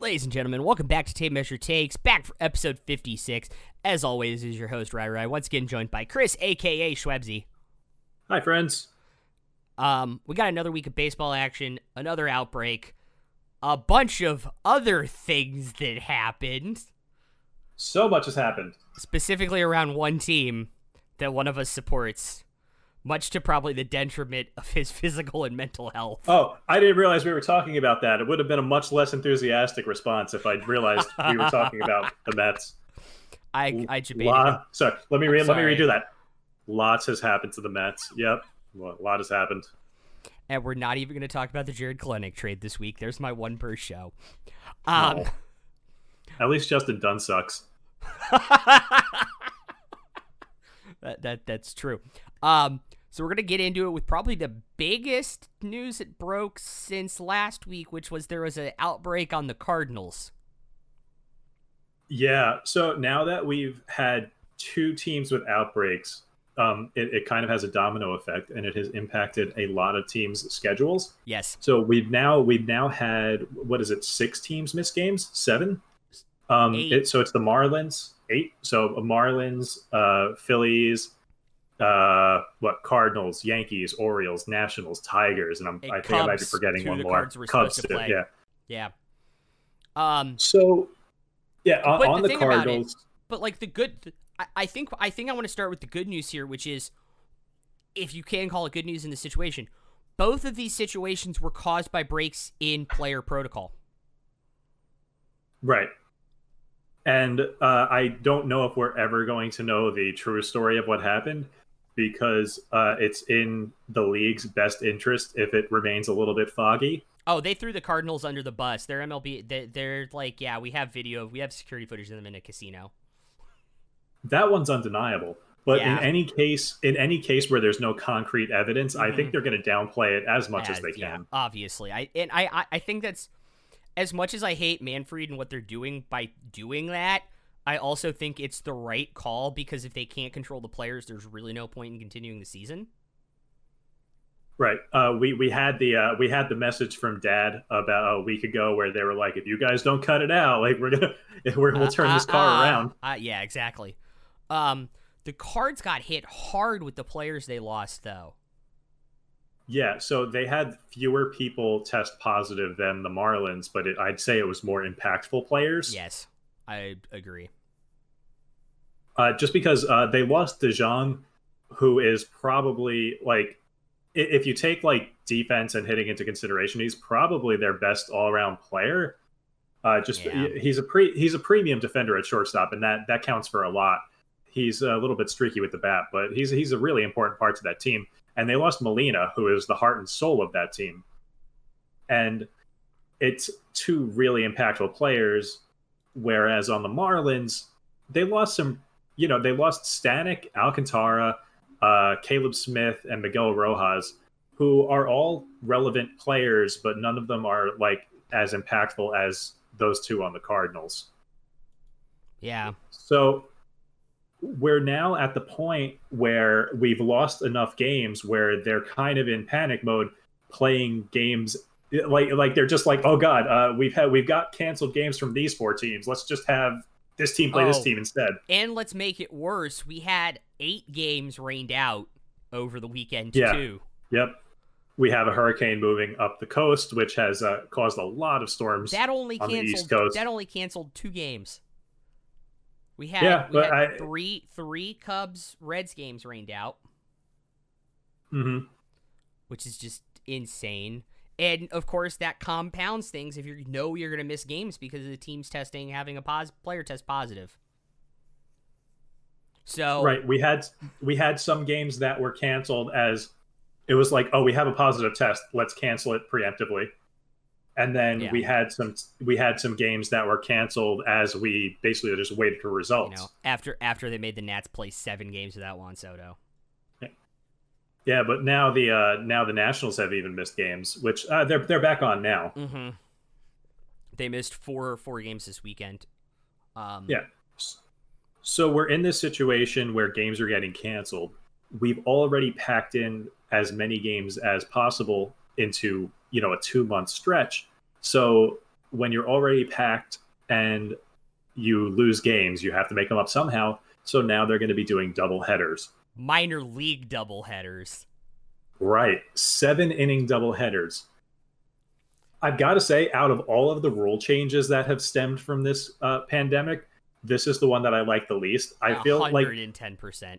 Ladies and gentlemen, welcome back to Tape Measure Takes, back for episode 56. As always, is your host, Rai Rai, once again joined by Chris, aka Schwebzy. Hi, friends. Um, we got another week of baseball action, another outbreak, a bunch of other things that happened, So much has happened. specifically around one team that one of us supports, much to probably the detriment of his physical and mental health. Oh, I didn't realize we were talking about that. It would have been a much less enthusiastic response if I'd realized we were talking about the Mets. I I debated. Lot, sorry, let me re- let me redo that. Lots has happened to the Mets. Yep, Well, a lot has happened. And we're not even going to talk about the Jarred Kelenic trade this week. There's my one per show. Um. At least Justin Dunn sucks. that, that that's true. Um, so we're gonna get into it with probably the biggest news that broke since last week, which was there was an outbreak on the Cardinals. Yeah. So now that we've had two teams with outbreaks, um, it, it kind of has a domino effect, and it has impacted a lot of teams' schedules. Yes, So we've now we've now had what is it? Six teams miss games? Seven? Um, Eight. it, so it's the Marlins eight. So Marlins, uh, Phillies, uh, what Cardinals, Yankees, Orioles, Nationals, Tigers, and I'm, And I think I might be forgetting one more. Cubs to too, yeah. yeah. Um, So yeah, on, But on the the thing about it- Cardinals. but like the good, I, I think I think I want to start with the good news here, which is, if you can call it good news in this situation, both of these situations were caused by breaks in player protocol. Right. And uh, I don't know if we're ever going to know the true story of what happened because uh, it's in the league's best interest if it remains a little bit foggy. Oh, they threw the Cardinals under the bus. They're MLB. They, they're like, yeah, we have video. We have security footage of them in a casino. That one's undeniable. But Yeah. in any case, in any case where there's no concrete evidence, I think they're going to downplay it as much as As- they yeah, can. obviously, I and I, I I think that's as much as I hate Manfred and what they're doing by doing that. I also think it's the right call because if they can't control the players, there's really no point in continuing the season. Right. Uh, we we had the uh, we had the message from Dad about a week ago where they were like, if you guys don't cut it out, like we're gonna we're, we'll turn this car Uh, uh, around. Uh, yeah, exactly. Um, the Cards got hit hard with the players they lost, though. Yeah, so they had fewer people test positive than the Marlins, but it, I'd say it was more impactful players. Yes, I agree. Uh, just because uh, they lost DeJong, who is probably like, if you take like defense and hitting into consideration, he's probably their best all-around player. Uh, just Yeah. he's a pre he's a premium defender at shortstop, and that that counts for a lot. He's a little bit streaky with the bat, but he's he's a really important part to that team. And they lost Molina, who is the heart and soul of that team. And it's two really impactful players. Whereas on the Marlins, they lost some, you know, they lost Stanek, Alcantara, uh, Caleb Smith, and Miguel Rojas, who are all relevant players, but none of them are like as impactful as those two on the Cardinals. Yeah, So we're now at the point where we've lost enough games where they're kind of in panic mode playing games like like they're just like oh god uh, we've had we've got canceled games from these four teams let's just have this team play Oh. this team instead and let's make it worse. We had eight games rained out over the weekend Yeah. too. yep we have a hurricane moving up the coast which has uh, caused a lot of storms That only canceled. That only canceled two games. We had, Yeah, we but had I- three three Cubs Reds games rained out, hmm which is just insane. And of course, that compounds things if you know you're going to miss games because of the team's testing having a pos- player test positive. So right we had we had some games that were canceled as it was like oh we have a positive test let's cancel it preemptively and then Yeah. we had some we had some games that were canceled as we basically just waited for results. you know after after they made the Nats play seven games without Juan Soto. Yeah but now the uh now the nationals have even missed games which uh, they're they're back on now Mm-hmm. They missed four four games this weekend. Um, Yeah. So we're in this situation where games are getting canceled. We've already packed in as many games as possible into, you know, a 2-month stretch. So when you're already packed and you lose games, you have to make them up somehow. So now they're going to be doing double headers. Minor league double headers. Right. Seven inning double headers. I've got to say, out of all of the rule changes that have stemmed from this uh, pandemic, this is the one that I like the least. I feel like 110%.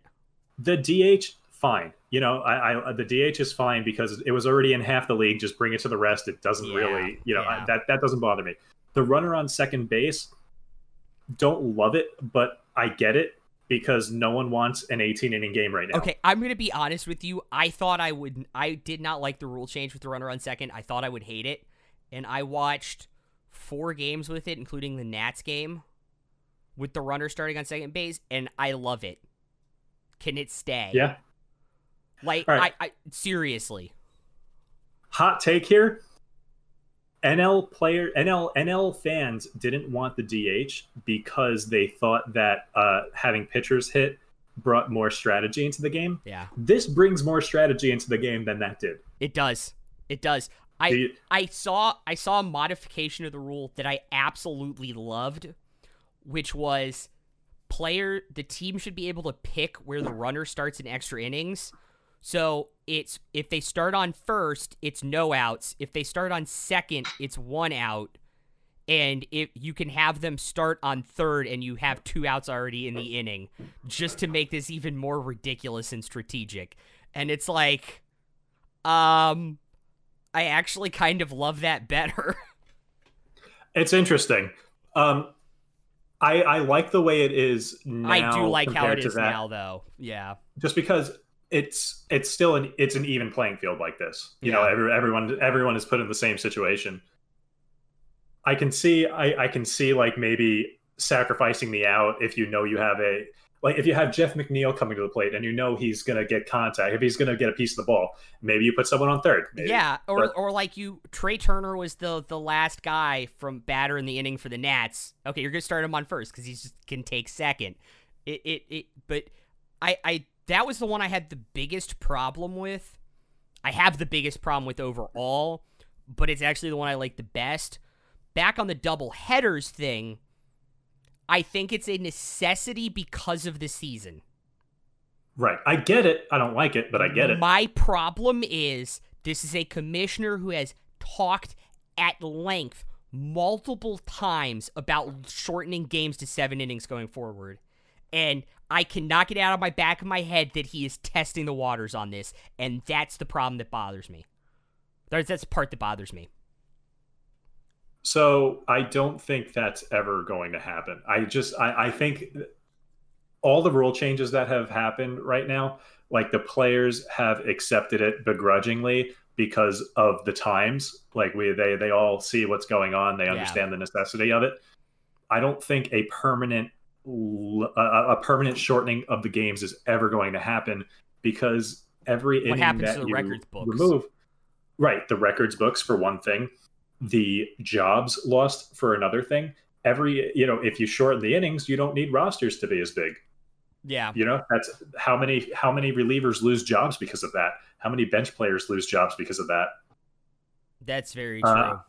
the DH, fine. You know, I, I the DH is fine because it was already in half the league. Just bring it to the rest. It doesn't Yeah, really, you know, yeah. I, that that doesn't bother me. The runner on second base, don't love it, but I get it because no one wants an 18 inning game right now. Okay, I'm gonna be honest with you. I thought I would. I did not like the rule change with the runner on second. I thought I would hate it, and I watched four games with it, including the Nats game, with the runner starting on second base, and I love it. Can it stay? Yeah. Like right. I, I seriously. hot take here nl player nl nl fans didn't want the dh because they thought that uh, having pitchers hit brought more strategy into the game Yeah, this brings more strategy into the game than that did it does. It does. I The- I saw I saw a modification of the rule that I absolutely loved, which was player the team should be able to pick where the runner starts in extra innings. So it's if they start on first, it's no outs. If they start on second, it's one out. And if you can have them start on third and you have two outs already in the inning, just to make this even more ridiculous and strategic. And it's like um I actually kind of love that better. it's interesting um i i like the way it is now I do like how it is that, now though. Yeah. just because it's it's still an it's an even playing field like this. You know, every, everyone everyone is put in the same situation. I can see I I can see like maybe sacrificing the out if you know you have a like if you have Jeff McNeil coming to the plate and you know he's gonna get contact if he's gonna get a piece of the ball maybe you put someone on third maybe. Yeah, or But- or like you Trey Turner was the the last guy from batter in the inning for the Nats. Okay, you're going to start him on first cuz he just can take second. It it it but I I that was the one I had the biggest problem with. I have the biggest problem with overall, but it's actually the one I like the best. Back on the double headers thing, I think it's a necessity because of the season. right I get it I don't like it but I get it My problem is this is a commissioner who has talked at length multiple times about shortening games to seven innings going forward. And I cannot get out of my back of my head that he is testing the waters on this. And that's the problem that bothers me. That's, that's the part that bothers me. So I don't think that's ever going to happen. I just I, I think all the rule changes that have happened right now, like the players have accepted it begrudgingly because of the times. Like we they they all see what's going on, they Yeah. understand the necessity of it. I don't think a permanent a, a permanent shortening of the games is ever going to happen because every inning happens that to the you records books? remove right the records books for one thing the jobs lost for another thing every you know if you shorten the innings you don't need rosters to be as big Yeah. you know that's how many how many relievers lose jobs because of that how many bench players lose jobs because of that That's very true. Uh,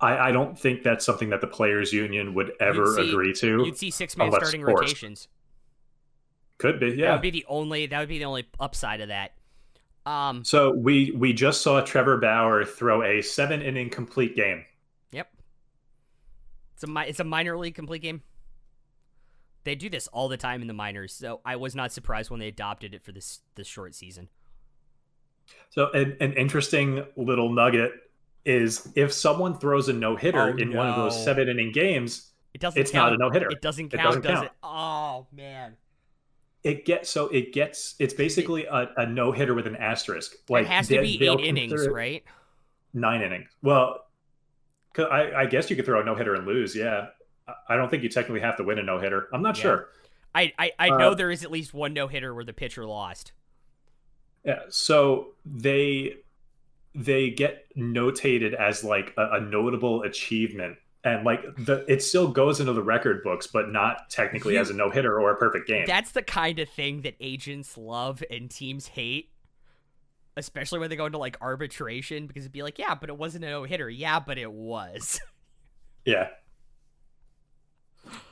I, I don't think that's something that the players union would ever see- agree to You'd see six man starting forced. rotations. could be yeah. That would be the only that would be the only upside of that. Um so we we just saw trevor bauer throw a seven inning complete game Yep. It's a it's a minor league complete game. They do this all the time in the minors, so I was not surprised when they adopted it for this this short season. So an, an interesting little nugget is if someone throws a no hitter Oh, in one of those seven inning games, It doesn't. it's count. not a no hitter. It doesn't count, It doesn't does count. it? Oh man, It gets so it gets it's basically a, a no hitter with an asterisk. Like it has to they- be eight innings, right? Nine innings. Well, 'cause I, I guess you could throw a no hitter and lose. Yeah, I- I don't think you technically have to win a no hitter. I'm not Yeah. sure. I I, I Uh, know there is at least one no hitter where the pitcher lost. Yeah, so they they get notated as like a, a notable achievement, and like the it still goes into the record books, but not technically You- as a no hitter or a perfect game. That's the kind of thing that agents love and teams hate. Especially when they go into like arbitration, because it'd be like, yeah, but it wasn't a no hitter. Yeah, but it was. Yeah.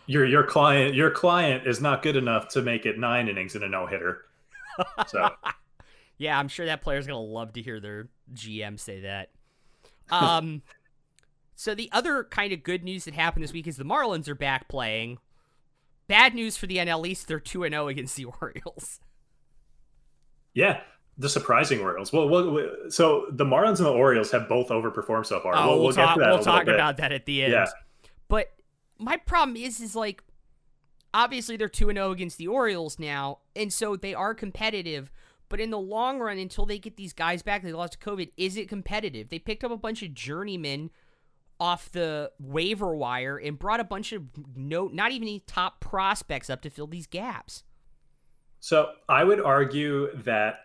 Your your client your client is not good enough to make it nine innings in a no hitter. So yeah, I'm sure that player's gonna love to hear their GM say that. Um, so the other kind of good news that happened this week is the Marlins are back playing. Bad news for the NL East, they're two and zero against the Orioles. Yeah, the surprising Orioles. Well, well, so the Marlins and the Orioles have both overperformed so far. Oh, we'll, we'll, talk. get to that We'll talk about that at the end. Yeah. But my problem is, is like, obviously they're two and zero against the Orioles now, and so they are competitive. But in the long run, until they get these guys back, they lost to COVID. Is it competitive? They picked up a bunch of journeymen off the waiver wire and brought a bunch of no, not even any top prospects up to fill these gaps. So I would argue that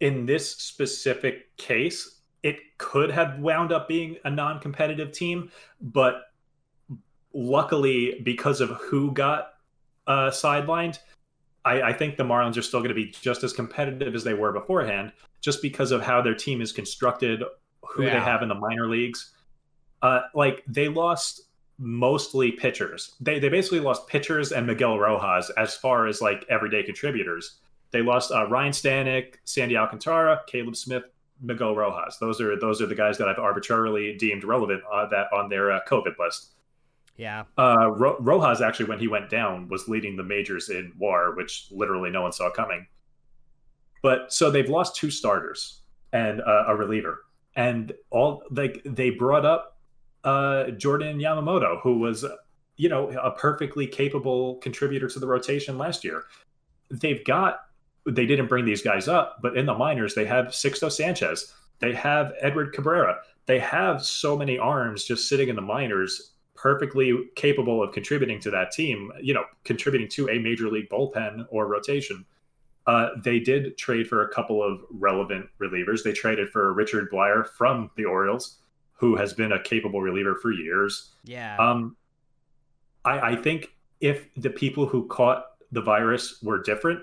in this specific case, it could have wound up being a non-competitive team, but luckily, because of who got uh, sidelined, I, I think the Marlins are still going to be just as competitive as they were beforehand, just because of how their team is constructed, who they have in the minor leagues. Uh, like they lost mostly pitchers. They they basically lost pitchers and Miguel Rojas as far as like everyday contributors. They lost uh, Ryne Stanek, Sandy Alcantara, Caleb Smith, Miguel Rojas. Those are those are the guys that I've arbitrarily deemed relevant uh, that on their uh, COVID list. Yeah. Uh, Ro- Rojas actually, when he went down, was leading the majors in WAR, which literally no one saw coming. But so they've lost two starters and uh, a reliever, and all like they brought up uh, Jordan Yamamoto, who was you know a perfectly capable contributor to the rotation last year. They've got they didn't bring these guys up, but in the minors they have Sixto Sanchez, they have Edward Cabrera, they have so many arms just sitting in the minors perfectly capable of contributing to that team, you know, contributing to a major league bullpen or rotation. Uh, they did trade for a couple of relevant relievers. They traded for Richard Bleier from the Orioles, who has been a capable reliever for years. Yeah. Um, I, I think if the people who caught the virus were different,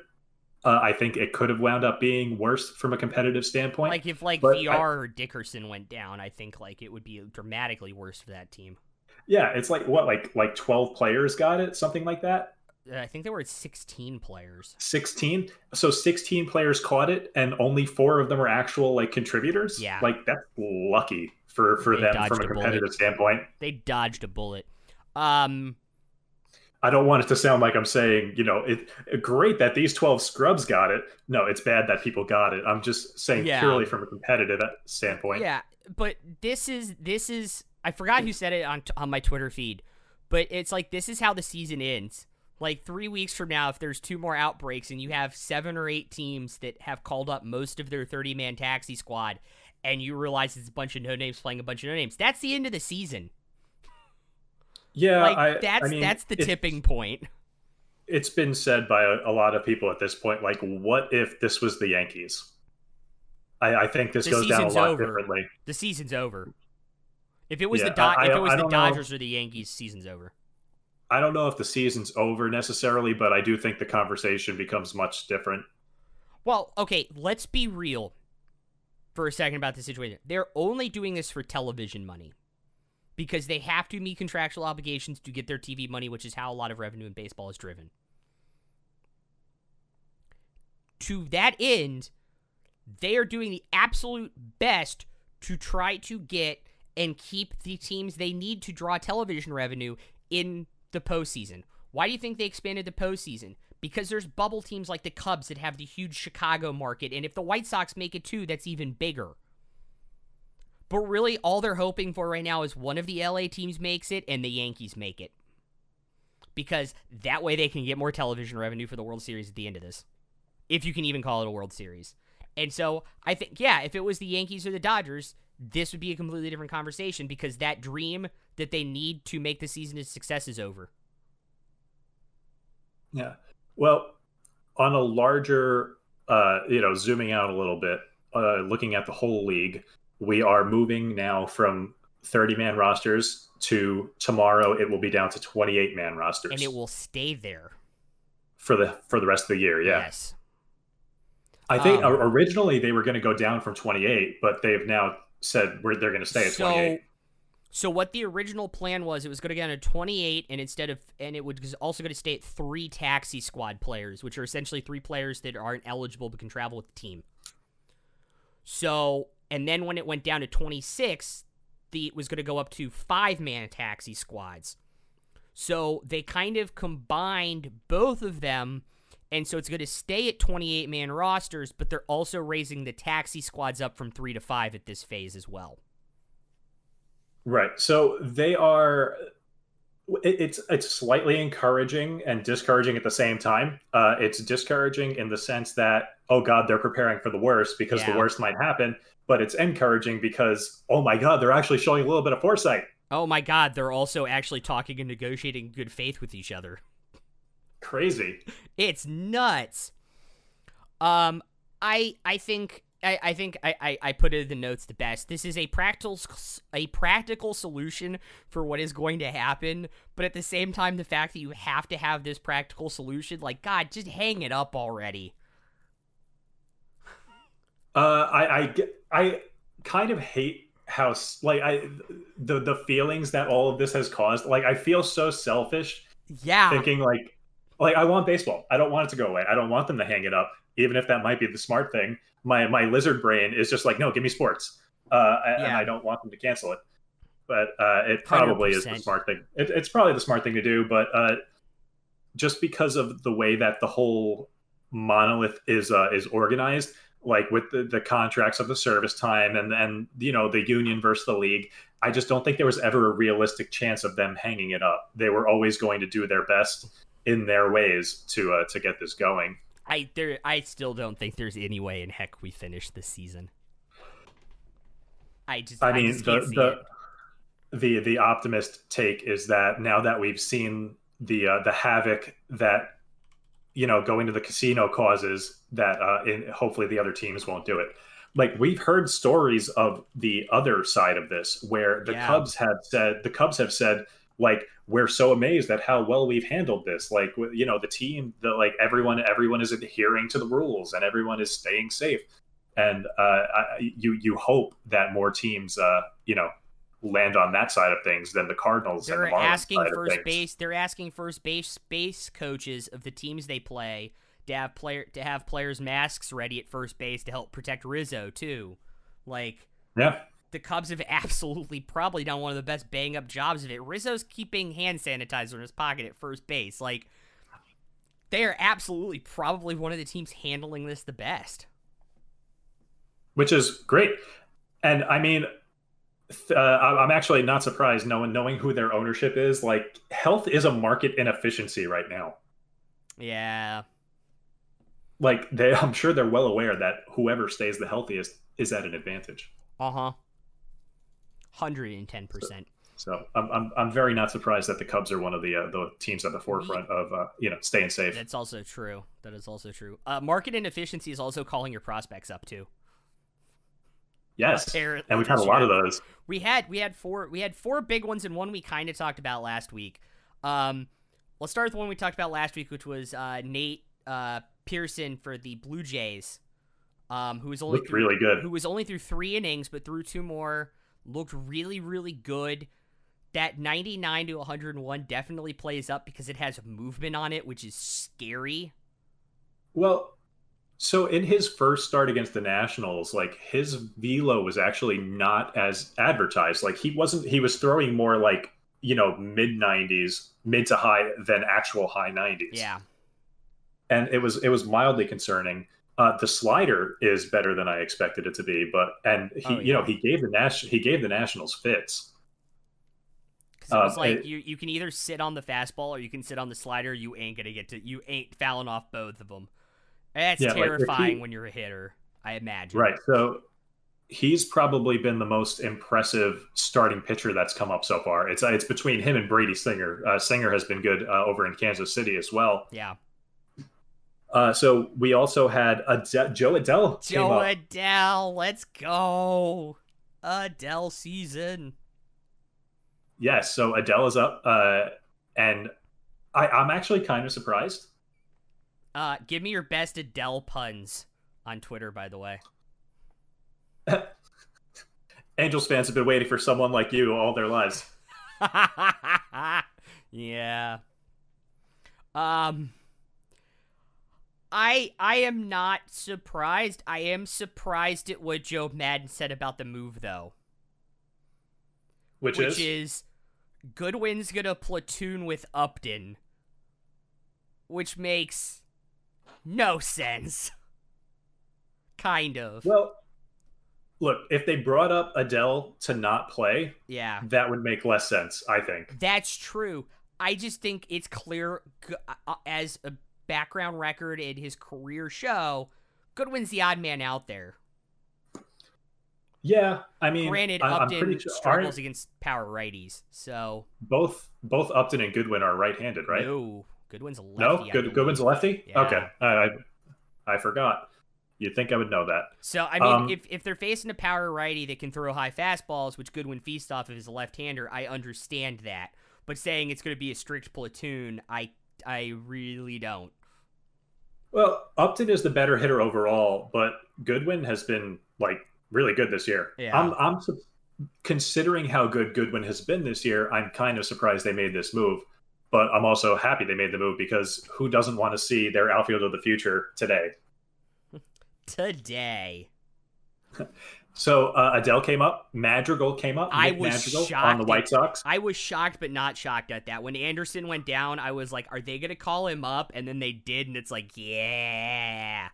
uh, I think it could have wound up being worse from a competitive standpoint. like if like but VR I- or Dickerson went down, I think like it would be dramatically worse for that team. Yeah, it's like what, like like twelve players got it, something like that. Uh, I think there were 16 players. 16 so 16 players caught it and only four of them are actual like contributors Yeah. like that's lucky for for They them from a bullet. competitive standpoint They dodged a bullet. Um, i don't want it to sound like i'm saying you know it great that these 12 scrubs got it no it's bad that people got it i'm just saying Yeah. purely from a competitive standpoint yeah, but this is this is I forgot who said it on on my Twitter feed, but it's like this is how the season ends. Like three weeks from now, if there's two more outbreaks and you have seven or eight teams that have called up most of their 30 man taxi squad, and you realize it's a bunch of no names playing a bunch of no names, that's the end of the season. yeah like I, that's I mean, that's the tipping point. it's been said by a, a lot of people at this point like what if this was the yankees i, I think this The goes down a lot over. differently The season's over. If it was Yeah, the Do- I- if it was the know. Dodgers or the Yankees, season's over. I don't know if the season's over necessarily, but I do think the conversation becomes much different. Well, okay, let's be real for a second about the situation. They're only doing this for television money because they have to meet contractual obligations to get their TV money, which is how a lot of revenue in baseball is driven. To that end, they are doing the absolute best to try to get and keep the teams they need to draw television revenue in the postseason. Why do you think they expanded the postseason? Because there's bubble teams like the Cubs that have the huge Chicago market, and if the White Sox make it too, that's even bigger. But really, all they're hoping for right now is one of the LA teams makes it and the Yankees make it. Because that way they can get more television revenue for the World Series at the end of this. If you can even call it a World Series. And so I think, yeah, if it was the Yankees or the Dodgers, this would be a completely different conversation because that dream that they need to make the season a success is over. Yeah. Well, on a larger, uh, you know, zooming out a little bit, uh, looking at the whole league, we are moving now from 30 man rosters to tomorrow it will be down to 28 man rosters And it will stay there. for the for the rest of the year. Yeah. Yes. I think Um, originally they were going to go down from 28, but they've now said we're, they're going to stay at so, 28. So what the original plan was, it was going to get down to 28, and instead of, and it was also going to stay at three taxi squad players, which are essentially three players that aren't eligible but can travel with the team. So, and then when it went down to 26, the it was going to go up to five man taxi squads. So they kind of combined both of them, and so it's going to stay at 28 man rosters, but they're also raising the taxi squads up from three to five at this phase as well. Right. So they are. It's it's slightly encouraging and discouraging at the same time. Uh, it's discouraging in the sense that oh god, they're preparing for the worst because yeah. the worst might happen. But it's encouraging because oh my god, they're actually showing a little bit of foresight. Oh my god, they're also actually talking and negotiating good faith with each other. Crazy. It's nuts. Um, I I think I, I think I, I, I put it in the notes the best. This is a practical a practical solution for what is going to happen, but at the same time, the fact that you have to have this practical solution, like God, just hang it up already. Uh, I, I I kind of hate how like I the the feelings that all of this has caused. Like I feel so selfish. Yeah. Thinking like like I want baseball. I don't want it to go away. I don't want them to hang it up, even if that might be the smart thing my my lizard brain is just like, no, give me sports, uh, yeah. and I don't want them to cancel it. But uh, it probably 100%. is the smart thing. It, it's probably the smart thing to do. But uh, just because of the way that the whole monolith is uh, is organized, like with the, the contracts of the service time and and you know the union versus the league, I just don't think there was ever a realistic chance of them hanging it up. They were always going to do their best in their ways to uh, to get this going. I there I still don't think there's any way in heck we finish this season. I just I, I mean just the the, the the optimist take is that now that we've seen the uh, the havoc that you know going to the casino causes that uh in, hopefully the other teams won't do it like we've heard stories of the other side of this where the yeah. cubs have said the cubs have said like we're so amazed at how well we've handled this like you know the team the like everyone everyone is adhering to the rules and everyone is staying safe and uh, I, you you hope that more teams uh, you know land on that side of things than the Cardinals. They're the asking first base. They're asking first base base coaches of the teams they play to have player to have players masks ready at first base to help protect Rizzo too. Like yeah, the Cubs have absolutely probably done one of the best bang up jobs of it. Rizzo's keeping hand sanitizer in his pocket at first base. Like, they are absolutely probably one of the teams handling this the best. Which is great. And I mean, uh, I'm actually not surprised knowing knowing who their ownership is. Like, health is a market inefficiency right now. Yeah. Like they, I'm sure they're well aware that whoever stays the healthiest is at an advantage. Uh huh. 110%. So I'm, I'm, I'm very not surprised that the Cubs are one of the uh, the teams at the forefront of uh, you know staying safe. That's also true. That is also true. Uh, market inefficiency is also calling your prospects up too. Yes, Apparently, and we've had a lot of those. We had we had four we had four big ones and one we kind of talked about last week. Um, let's start with one we talked about last week, which was uh, Nate uh, Pearson for the Blue Jays, um, who was only through, really good. Who was only through three innings, but threw two more looked really, really good. That 99 to 101 definitely plays up because it has movement on it, which is scary. Well, so in his first start against the Nationals, like his velo was actually not as advertised. Like he wasn't he was throwing more like, you know, mid 90s, mid to high than actual high 90s. Yeah. And it was it was mildly concerning. Uh, the slider is better than I expected it to be, but and he, oh, yeah. you know, he gave the national he gave the Nationals fits. Because it was uh, like it, you you can either sit on the fastball or you can sit on the slider. You ain't gonna get to you ain't fouling off both of them. That's yeah, terrifying like he, when you're a hitter. I imagine. Right. So he's probably been the most impressive starting pitcher that's come up so far. It's it's between him and Brady Singer. Uh, Singer has been good uh, over in Kansas City as well. Yeah. Uh, so we also had Ade- Jo Adell. Jo Adell, let's go. Adell season. Yes, so Adell is up, uh, and I, I'm actually kind of surprised. Uh, give me your best Adele puns on Twitter, by the way. Angels fans have been waiting for someone like you all their lives. yeah. Um I I am not surprised. I am surprised at what Joe Maddon said about the move though. Which, which is? is Goodwin's gonna platoon with Upton. Which makes no sense. Kind of. Well, look, if they brought up Adell to not play, yeah. that would make less sense, I think. That's true. I just think it's clear uh, as a background record in his career show, Goodwin's the odd man out there. Yeah, I mean, Granted, I, Upton sure struggles against power righties, so both both Upton and Goodwin are right-handed, right? no, Goodwin's a lefty. No, Good. Goodwin's a lefty. Yeah. Okay, I, I I forgot. You'd think I would know that. So I mean, Um, if if they're facing a power righty that can throw high fastballs, which Goodwin feasts off of as a left-hander, I understand that. But saying it's going to be a strict platoon, I I really don't. Well, Upton is the better hitter overall, but Goodwin has been like really good this year. Yeah. I'm I'm su- considering how good Goodwin has been this year. I'm kind of surprised they made this move, but I'm also happy they made the move because who doesn't want to see their outfield of the future today? Today, So uh, Adell came up, Madrigal came up, I was Madrigal on shocked the at- White Sox. I was shocked but not shocked at that. When Anderson went down, I was like, "Are they going to call him up?" And then they did, and it's like, "Yeah."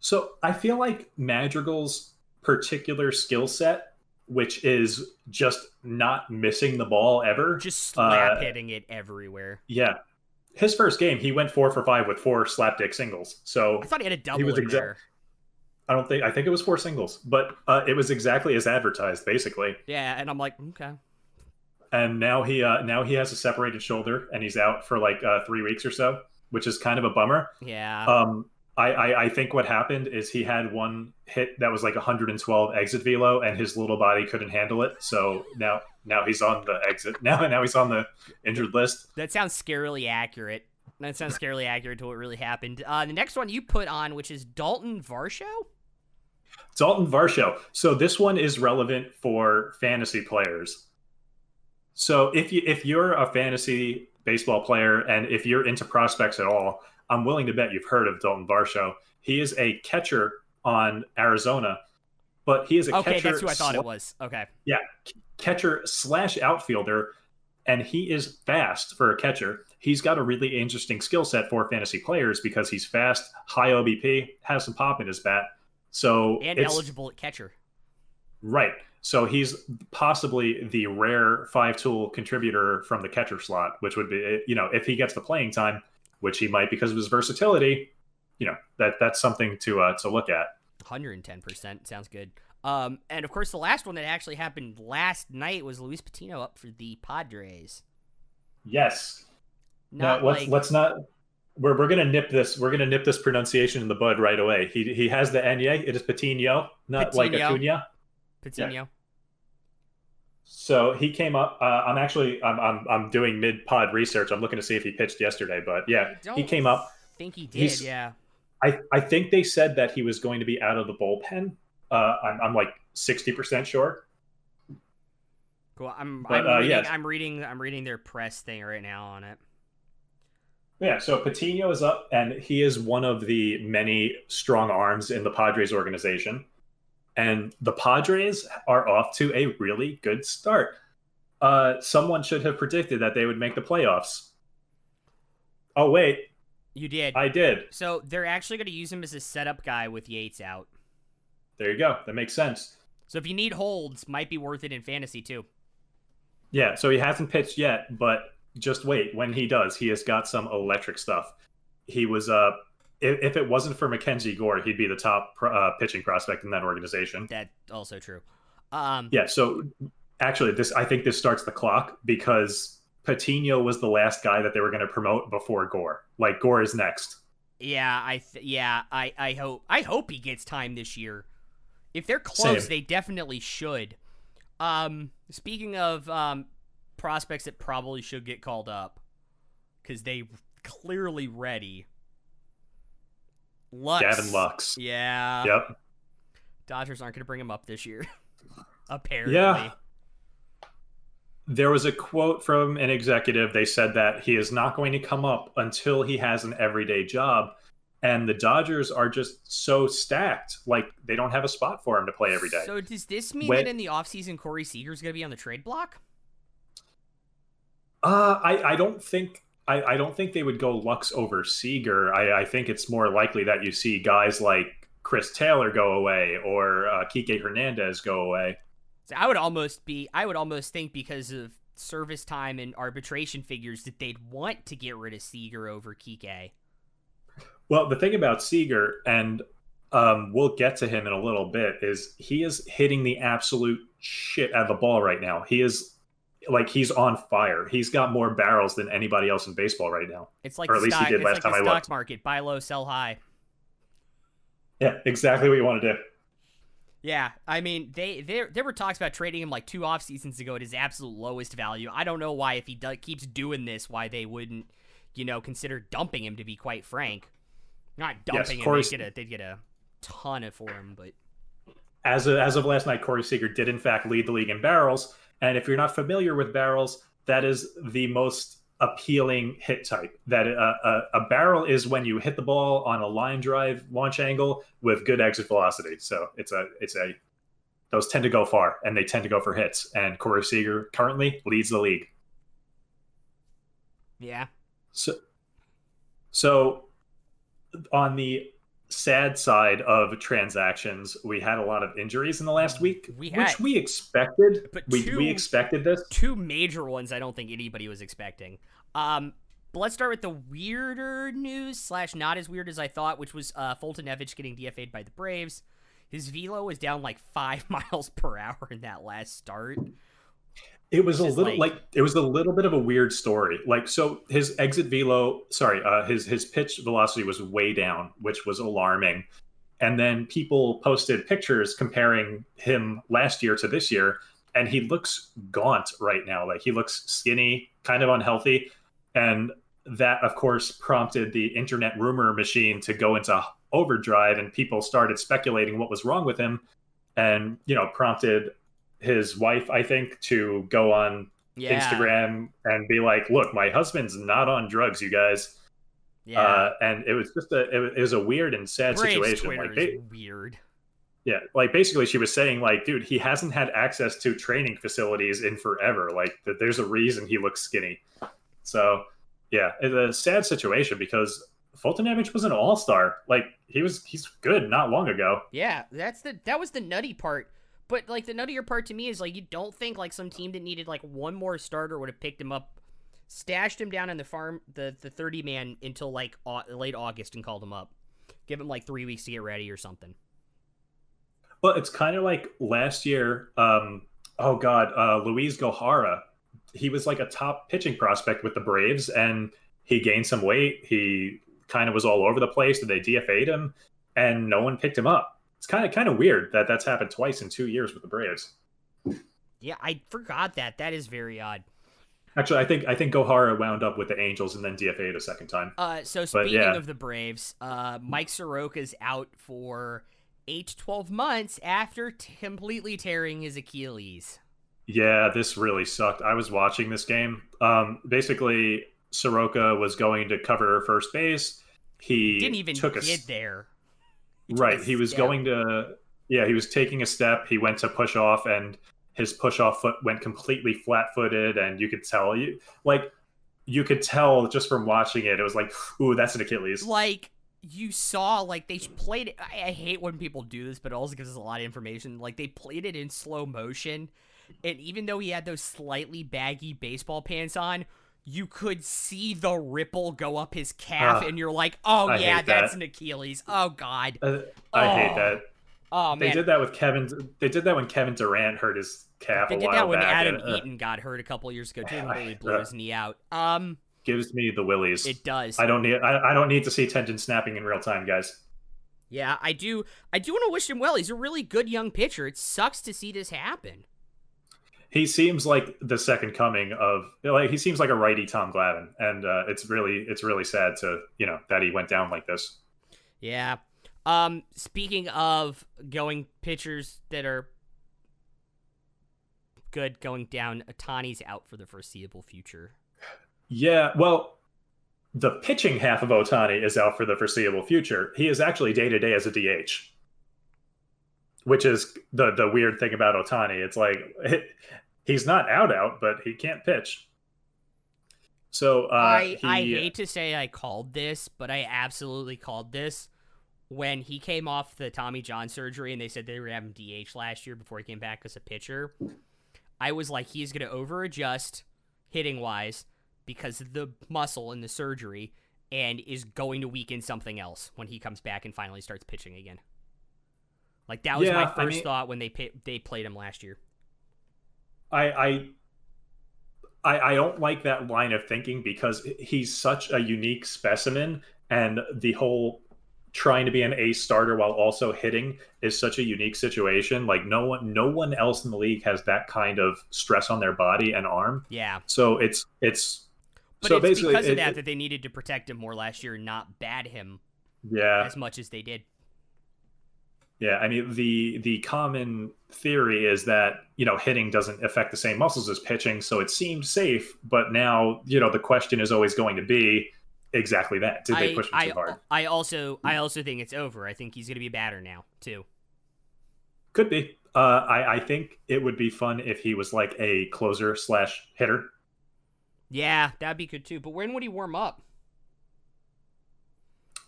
So I feel like Madrigal's particular skill set, which is just not missing the ball ever, Just slap Uh, hitting it everywhere. Yeah. His first game, he went four for five with four slapdick singles. So I thought he had a double was in exact- there. I don't think I think it was four singles, but uh, it was exactly as advertised, basically. Yeah, and I'm like, okay. And now he uh, now he has a separated shoulder, and he's out for like uh, three weeks or so, which is kind of a bummer. Yeah. Um, I, I I think what happened is he had one hit that was like 112 exit velo, and his little body couldn't handle it. So now now he's on the exit. Now now he's on the injured list. That sounds scarily accurate. That sounds scarily accurate to what really happened. Uh, the next one you put on, which is Dalton Varsho. Dalton Varsho. So this one is relevant for fantasy players. So if you if you're a fantasy baseball player and if you're into prospects at all, I'm willing to bet you've heard of Dalton Varsho. He is a catcher on Arizona, but he is a Okay, catcher. that's who I thought sla- it was. Okay. Yeah, catcher slash outfielder, and he is fast for a catcher. He's got a really interesting skill set for fantasy players because he's fast, high OBP, has some pop in his bat. So And it's- eligible at catcher. Right. So he's possibly the rare five tool contributor from the catcher slot, which would be, you know, if he gets the playing time, which he might because of his versatility, you know, that that's something to uh, to look at. 110%. Sounds good. Um, and of course, the last one that actually happened last night was Luis Patino up for the Padres. Yes. Not now, let's like let's not. We're, we're gonna nip this. We're gonna nip this pronunciation in the bud right away. He he has the Enye. It is Patino, not like Patino. Acuna. Patino. So he came up. Uh, I'm actually I'm, I'm I'm doing mid pod research. I'm looking to see if he pitched yesterday, but yeah, he came up. think he did. He's- Yeah. I, I think they said that he was going to be out of the bullpen. Uh, I'm, I'm like 60% sure. Cool. I'm But, I'm, uh, reading, yes. I'm reading I'm reading their press thing right now on it. Yeah, so Patino is up, and he is one of the many strong arms in the Padres organization. And the Padres are off to a really good start. Uh, someone should have predicted that they would make the playoffs. Oh, wait, You did. I did. so they're actually going to use him as a setup guy with Yates out. There you go. That makes sense. So if you need holds, might be worth it in fantasy too. Yeah, so he hasn't pitched yet, but just wait. When he does, he has got some electric stuff. He was uh if, if it wasn't for Mackenzie Gore, he'd be the top uh, pitching prospect in that organization. That also true. Um, Yeah, so actually this I think this starts the clock because Patino was the last guy that they were going to promote before Gore. Like Gore is next. yeah, I th- yeah, I I hope I hope he gets time this year. If they're close, Same. they definitely should. Um, speaking of um prospects that probably should get called up because they clearly ready. Lux. Gavin Lux. Yeah. Yep. Dodgers aren't going to bring him up this year. Apparently. Yeah. There was a quote from an executive. They said that he is not going to come up until he has an everyday job. And the Dodgers are just so stacked. Like, they don't have a spot for him to play every day. So does this mean When- that in the offseason Corey Seager is going to be on the trade block? Uh, I, I don't think I, I don't think they would go Lux over Seager. I, I think it's more likely that you see guys like Chris Taylor go away or uh, Kike Hernandez go away. So I would almost be I would almost think because of service time and arbitration figures that they'd want to get rid of Seager over Kike. Well, the thing about Seager, and um, we'll get to him in a little bit, is he is hitting the absolute shit out of the ball right now. He is like he's on fire. He's got more barrels than anybody else in baseball right now. It's like Or the at least he stock, did it's last like time I stock looked. market: buy low, sell high. Yeah, exactly what you want to do. Yeah, I mean, they there there were talks about trading him like two off seasons ago at his absolute lowest value. I don't know why if he do- keeps doing this, why they wouldn't, you know, consider dumping him. To be quite frank, not dumping him. Corey- They get a they get a ton of for him, but as of, as of last night, Corey Seager did in fact lead the league in barrels. And if you're not familiar with barrels, that is the most appealing hit type. That uh, a, a barrel is when you hit the ball on a line drive launch angle with good exit velocity. So it's a it's a those tend to go far and they tend to go for hits. And Corey Seager currently leads the league. yeah, So, so on the sad side of transactions, we had a lot of injuries in the last week, We had- which we expected. But we, two- we expected this. two major ones I don't think anybody was expecting. Um, but let's start with the weirder news slash not as weird as I thought, which was uh, Foltynewicz getting DFA'd by the Braves. His velo was down like five miles per hour in that last start. It was a little like- like, it was a little bit of a weird story. Like so, his exit velo, sorry, uh, his his pitch velocity was way down, which was alarming. And then people posted pictures comparing him last year to this year, and he looks gaunt right now. Like he looks skinny, kind of unhealthy, and that of course prompted the internet rumor machine to go into overdrive, and people started speculating what was wrong with him, and you know prompted his wife, I think, to go on Yeah, Instagram and be like, "Look, my husband's not on drugs, you guys." Yeah, Uh, and it was just a it was- a weird and sad situation. Twitter Like, is they, weird. yeah, like basically, she was saying, like, dude, he hasn't had access to training facilities in forever. Like, that there's a reason he looks skinny. So, yeah, it's a sad situation because Foltynewicz was an all star. Like, he was he's good not long ago. Yeah, that's the that was the nutty part. But like the nuttier part to me is like you don't think like some team that needed like one more starter would have picked him up, stashed him down in the farm the the thirty man until like au- late August and called him up, give him like three weeks to get ready or something. Well, it's kind of like last year. Um, oh God, uh, Luis Gohara. He was like a top pitching prospect with the Braves, and he gained some weight. He kind of was all over the place. They DFA'd him, and no one picked him up. It's kind of kind of weird that that's happened twice in two years with the Braves. Yeah, I forgot that. That is very odd. Actually, I think I think Gohara wound up with the Angels and then DFA'd a second time. Uh, so speaking yeah. of the Braves, uh, Mike Soroka's out for eight to twelve months after t- completely tearing his Achilles. Yeah, this really sucked. I was watching this game. Um, basically, Soroka was going to cover first base. He Didn't even took a get there. Right he was step. going to yeah he was taking a step. He went to push off and his push off foot went completely flat footed and you could tell you like you could tell just from watching it it was like ooh that's an achilles. Like you saw like they played it I, I hate when people do this but it also gives us a lot of information. Like they played it in slow motion and even though he had those slightly baggy baseball pants on you could see the ripple go up his calf Ugh, and you're like oh I yeah that's that. an achilles. Oh god. Uh, i Oh, hate that. Oh they man. did that with kevin they did that when kevin durant hurt his calf they a did while that when adam and, uh, eaton got hurt a couple years ago and really blew his knee out. Um gives me the willies. it does. I don't need I, I don't need to see tendon snapping in real time guys. Yeah i do i do want to wish him well. He's a really good young pitcher. It sucks to see this happen he seems like the second coming of like he seems like a righty Tom Glavine, and uh, it's really it's really sad to you know that he went down like this. Yeah. Um, speaking of going pitchers that are good going down. Ohtani's out for the foreseeable future. Yeah, well, the pitching half of Ohtani is out for the foreseeable future. He is actually day to day as a DH, which is the the weird thing about Ohtani. It's like he's not out out, but he can't pitch. So uh, I he, I hate to say I called this, but I absolutely called this when he came off the Tommy John surgery and they said they were having DH last year before he came back as a pitcher. I was like, he's going to over adjust hitting wise because of the muscle in the surgery and is going to weaken something else when he comes back and finally starts pitching again. Like that was Yeah, my I first mean- thought when they pa- they played him last year. I, I I I don't like that line of thinking because he's such a unique specimen, and the whole trying to be an ace starter while also hitting is such a unique situation. Like no one, no one else in the league has that kind of stress on their body and arm. Yeah. So it's it's But so it's because of it- that it- that they needed to protect him more last year and not bat him yeah as much as they did. Yeah, I mean the the common theory is that you know hitting doesn't affect the same muscles as pitching, so it seemed safe. But now you know the question is always going to be exactly that: Did they push him I, too hard? I also I also think it's over. I think he's going to be a batter now too. Could be. Uh, I I think it would be fun if he was like a closer slash hitter. Yeah, that'd be good too. But when would he warm up?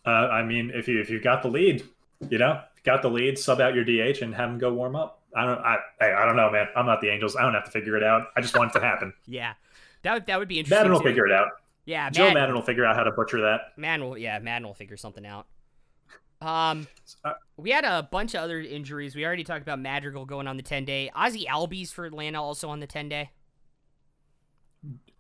Uh, I mean, if you if you got the lead, you know, got the lead, sub out your DH and have him go warm up. I don't I I I don't know, man. I'm not the Angels. I don't have to figure it out. I just want it to happen. Yeah, that would that would be interesting. Maddon will too. figure it out. Yeah, Joe Maddon, Maddon will figure out how to butcher that. Maddon will yeah Maddon will figure something out. Um, Uh, we had a bunch of other injuries. We already talked about Madrigal going on the ten day. Ozzy Albies for Atlanta also on the ten day.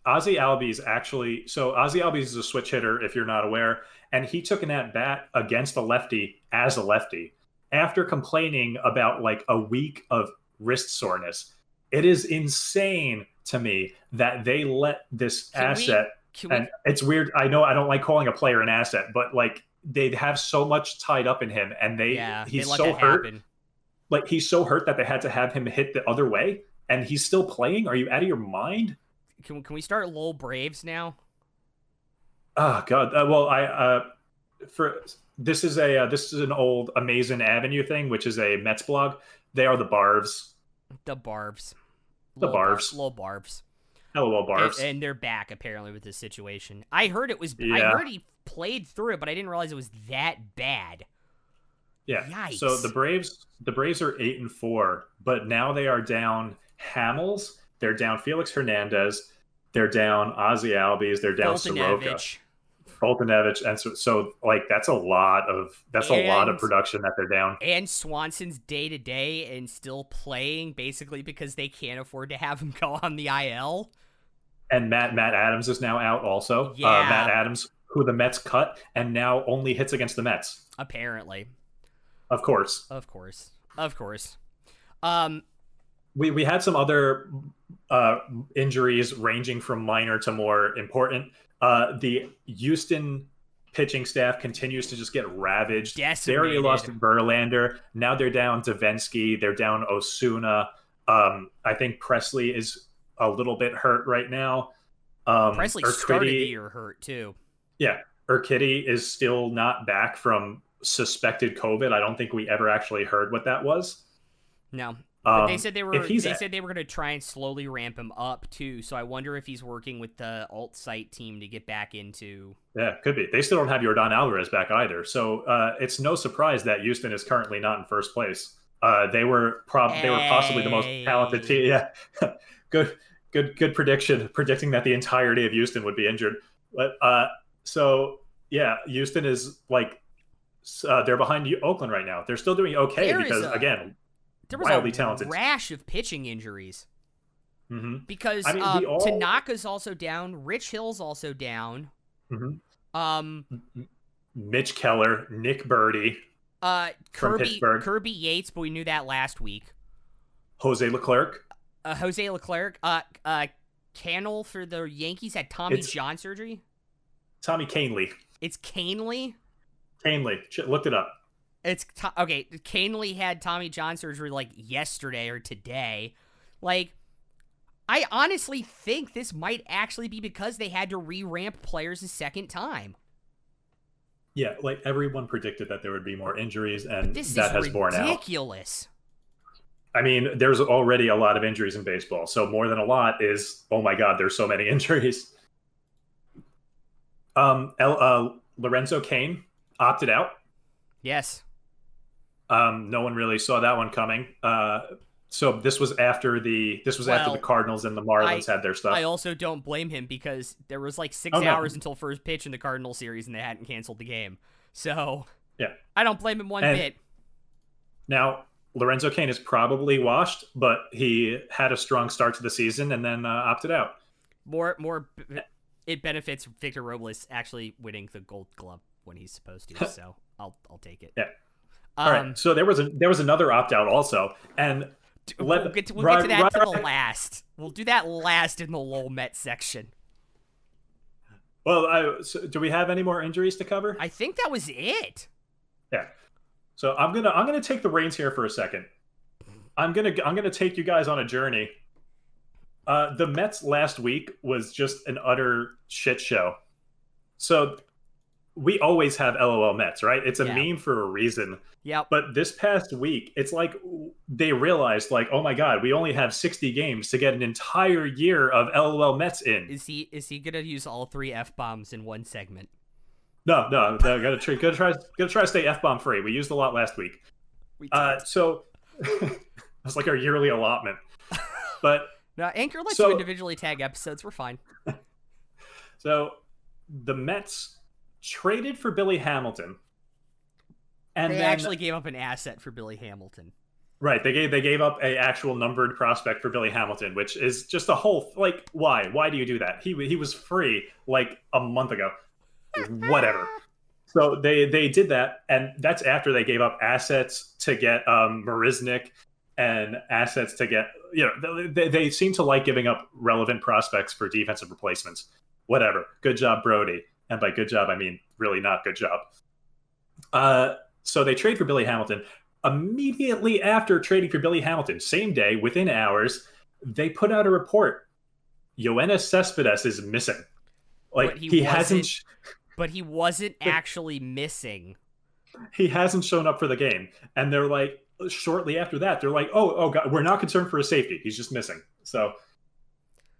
Ozzy Albies actually so Ozzy Albies is a switch hitter if you're not aware, and he took an at bat against a lefty as a lefty after complaining about like a week of wrist soreness. It is insane to me that they let this Can asset we, and it's weird. I know I don't like calling a player an asset, but like they have so much tied up in him and they yeah, he's they so hurt. happen. Like he's so hurt that they had to have him hit the other way and he's still playing. Are you out of your mind? Can can we start Lowell Braves now? Oh God. Uh, well, I uh, for this is a uh, this is an old Amazing Avenue thing, which is a Mets blog. They are the Barbs. The Barbs. The Lowell Bar- Barbs. Lowell Barbs. LOL Barbs. And, and they're back apparently with this situation. I heard it was. Yeah. I heard he played through it, but I didn't realize it was that bad. yeah. So the Braves, the Braves are eight and four, but now they are down Hamels. They're down Felix Hernandez. They're down Ozzy Albies. They're down Soroka, Foltynewicz. Foltynewicz, and so, so like that's a lot of that's a lot of production that they're down. and Swanson's day to day and still playing basically because they can't afford to have him go on the IL. And Matt Matt Adams is now out also. Yeah. Uh, Matt Adams, who the Mets cut, and now only hits against the Mets. Apparently, Of course. of course, of course. Um, We we had some other uh, injuries ranging from minor to more important. Uh, the Houston pitching staff continues to just get ravaged. They already lost Verlander. Now they're down Devenski. They're down Osuna. Um, I think Pressly is a little bit hurt right now. Um, Pressly Urquidy- started the year hurt too. Yeah, Urquidy is still not back from suspected COVID. I don't think we ever actually heard what that was. No, Um, they said they were. They said they were going to try and slowly ramp him up too. So I wonder if he's working with the alt site team to get back into. Yeah, could be. They still don't have Yordan Alvarez back either. So uh, it's no surprise that Houston is currently not in first place. Uh, they were prob- they were possibly the most talented team. Yeah, good, good, good prediction. Predicting that the entirety of Houston would be injured. But uh, so yeah, Houston is like uh, they're behind Oakland right now. They're still doing okay There because a- again, There was Wildly a talented. rash of pitching injuries hmm because I mean, um, all- Tanaka's also down. Rich Hill's also down. hmm Um, Mitch Keller, Nick Burdi, uh, Kirby Kirby Yates, but we knew that last week. Jose Leclerc. Uh, Jose Leclerc, uh, uh, Kahnle for the Yankees had Tommy It's- John surgery. Tommy Kahnle. It's Kahnle. Kahnle. Ch- Looked it up. It's to- okay. Kahnle had Tommy John surgery like yesterday or today. Like, I honestly think this might actually be because they had to re-ramp players a second time. Yeah, like everyone predicted that there would be more injuries, and This that is has borne out. ridiculous. I mean, there's already a lot of injuries in baseball, so more than a lot is oh my god, there's so many injuries. Um, El, uh, Lorenzo Cain opted out. Yes. Um, no one really saw that one coming. Uh, so this was after the this was after the Cardinals and the Marlins had their stuff. I also don't blame him because there was like six Oh, no. hours until first pitch in the Cardinal series and they hadn't canceled the game. So Yeah. I don't blame him one And- bit. Now, Lorenzo Cain is probably washed, but he had a strong start to the season and then uh, opted out. More more b- it benefits Victor Robles actually winning the gold glove when he's supposed to, so I'll I'll take it. Yeah. Um, All right. So there was a there was another opt out also, and let- we'll get to, we'll right- get to that right- to the right. last. We'll do that last in the lol Met section. well, I, so do we have any more injuries to cover? I think that was it. Yeah. So I'm gonna I'm gonna take the reins here for a second. I'm gonna I'm gonna take you guys on a journey. Uh, the Mets last week was just an utter shit show. So we always have LOL Mets, right? It's a Yeah. meme for a reason. Yeah. But this past week, it's like they realized, like, oh my god, we only have 60 games to get an entire year of LOL Mets in. Is he is he gonna use all three f bombs in one segment? No, no, no gotta try, gotta try, gotta try to stay f bomb free. We used a lot last week. We Uh, so that's like our yearly allotment. But now Anchor lets so- you individually tag episodes. We're fine. so the Mets traded for Billy Hamilton, and they then actually gave up an asset for Billy Hamilton. right they gave they gave up a actual numbered prospect for Billy Hamilton, which is just a whole like why why do you do that? He he was free like a month ago, whatever. So they they did that, and that's after they gave up assets to get um, Marisnick and assets to get you know they, they seem to like giving up relevant prospects for defensive replacements. Whatever. Good job, Brodie. And by good job, I mean really not good job. Uh, so they trade for Billy Hamilton. Immediately after trading for Billy Hamilton, same day, within hours, they put out a report. Yoenis Cespedes is missing. Like But he he, hasn't. wasn't- But he wasn't actually missing. he hasn't shown up for the game and they're like shortly after that they're like oh oh god we're not concerned for his safety he's just missing so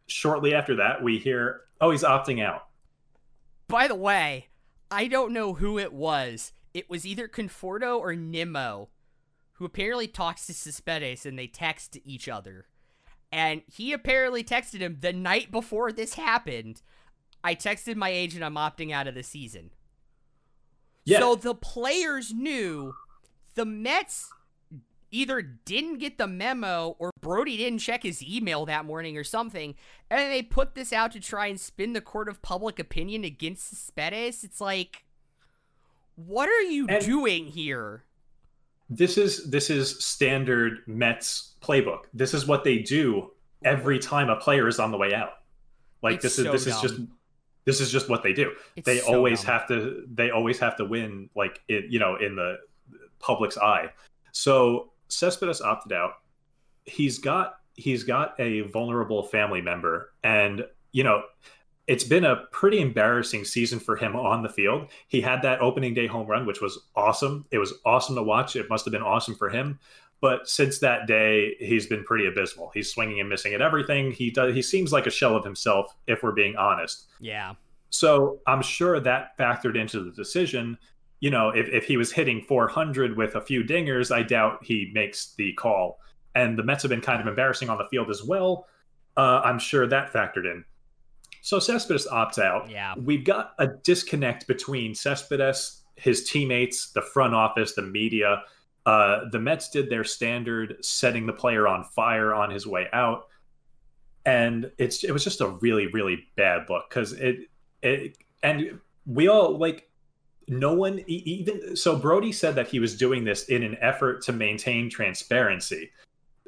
shortly after that we hear oh he's opting out By the way, I don't know who it was. It was either Conforto or Nimmo, who apparently talks to Cespedes and they text each other. And he apparently texted him the night before this happened. I texted my agent I'm opting out of the season. yeah So the players knew the Mets either didn't get the memo or Brodie didn't check his email that morning or something, and they put this out to try and spin the court of public opinion against Cespedes. It's like, what are you And- doing here? this is this is standard mets playbook this is what they do every time a player is on the way out like It's this is so this is just this is just what they do It's they so always dumb. have to they always have to win like it you know in the public's eye so cespedes opted out. He's got he's got a vulnerable family member. And you know it's been a pretty embarrassing season for him on the field. He had that opening day home run which was awesome. It was awesome to watch. It must have been awesome for him. But since that day he's been pretty abysmal. He's swinging and missing at everything. He does he seems like a shell of himself if we're being honest. Yeah. so I'm sure that factored into the decision. You know, if, if he was hitting 400 with a few dingers, I doubt he makes the call. And the Mets have been kind of embarrassing on the field as well. Uh, I'm sure that factored in. So Cespedes opts out. Yeah. We've got a disconnect between Cespedes, his teammates, the front office, the media. Uh, the Mets did their standard setting the player on fire on his way out. And it's it was just a really, really bad look because it it, and we all like no one even so brodie said that he was doing this in an effort to maintain transparency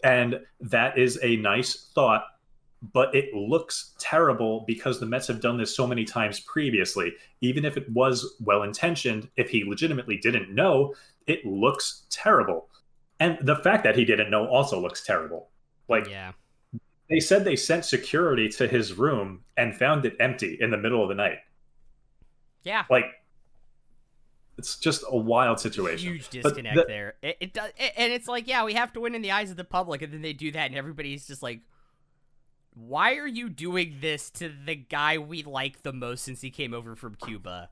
and that is a nice thought but it looks terrible because the mets have done this so many times previously even if it was well intentioned if he legitimately didn't know it looks terrible and the fact that he didn't know also looks terrible like Yeah. they said they sent security to his room and found it empty in the middle of the night. Yeah. Like it's just a wild situation. Huge disconnect the, there. It, it does, it, and it's like, yeah, we have to win in the eyes of the public, and then they do that, and everybody's just like, why are you doing this to the guy we like the most since he came over from Cuba?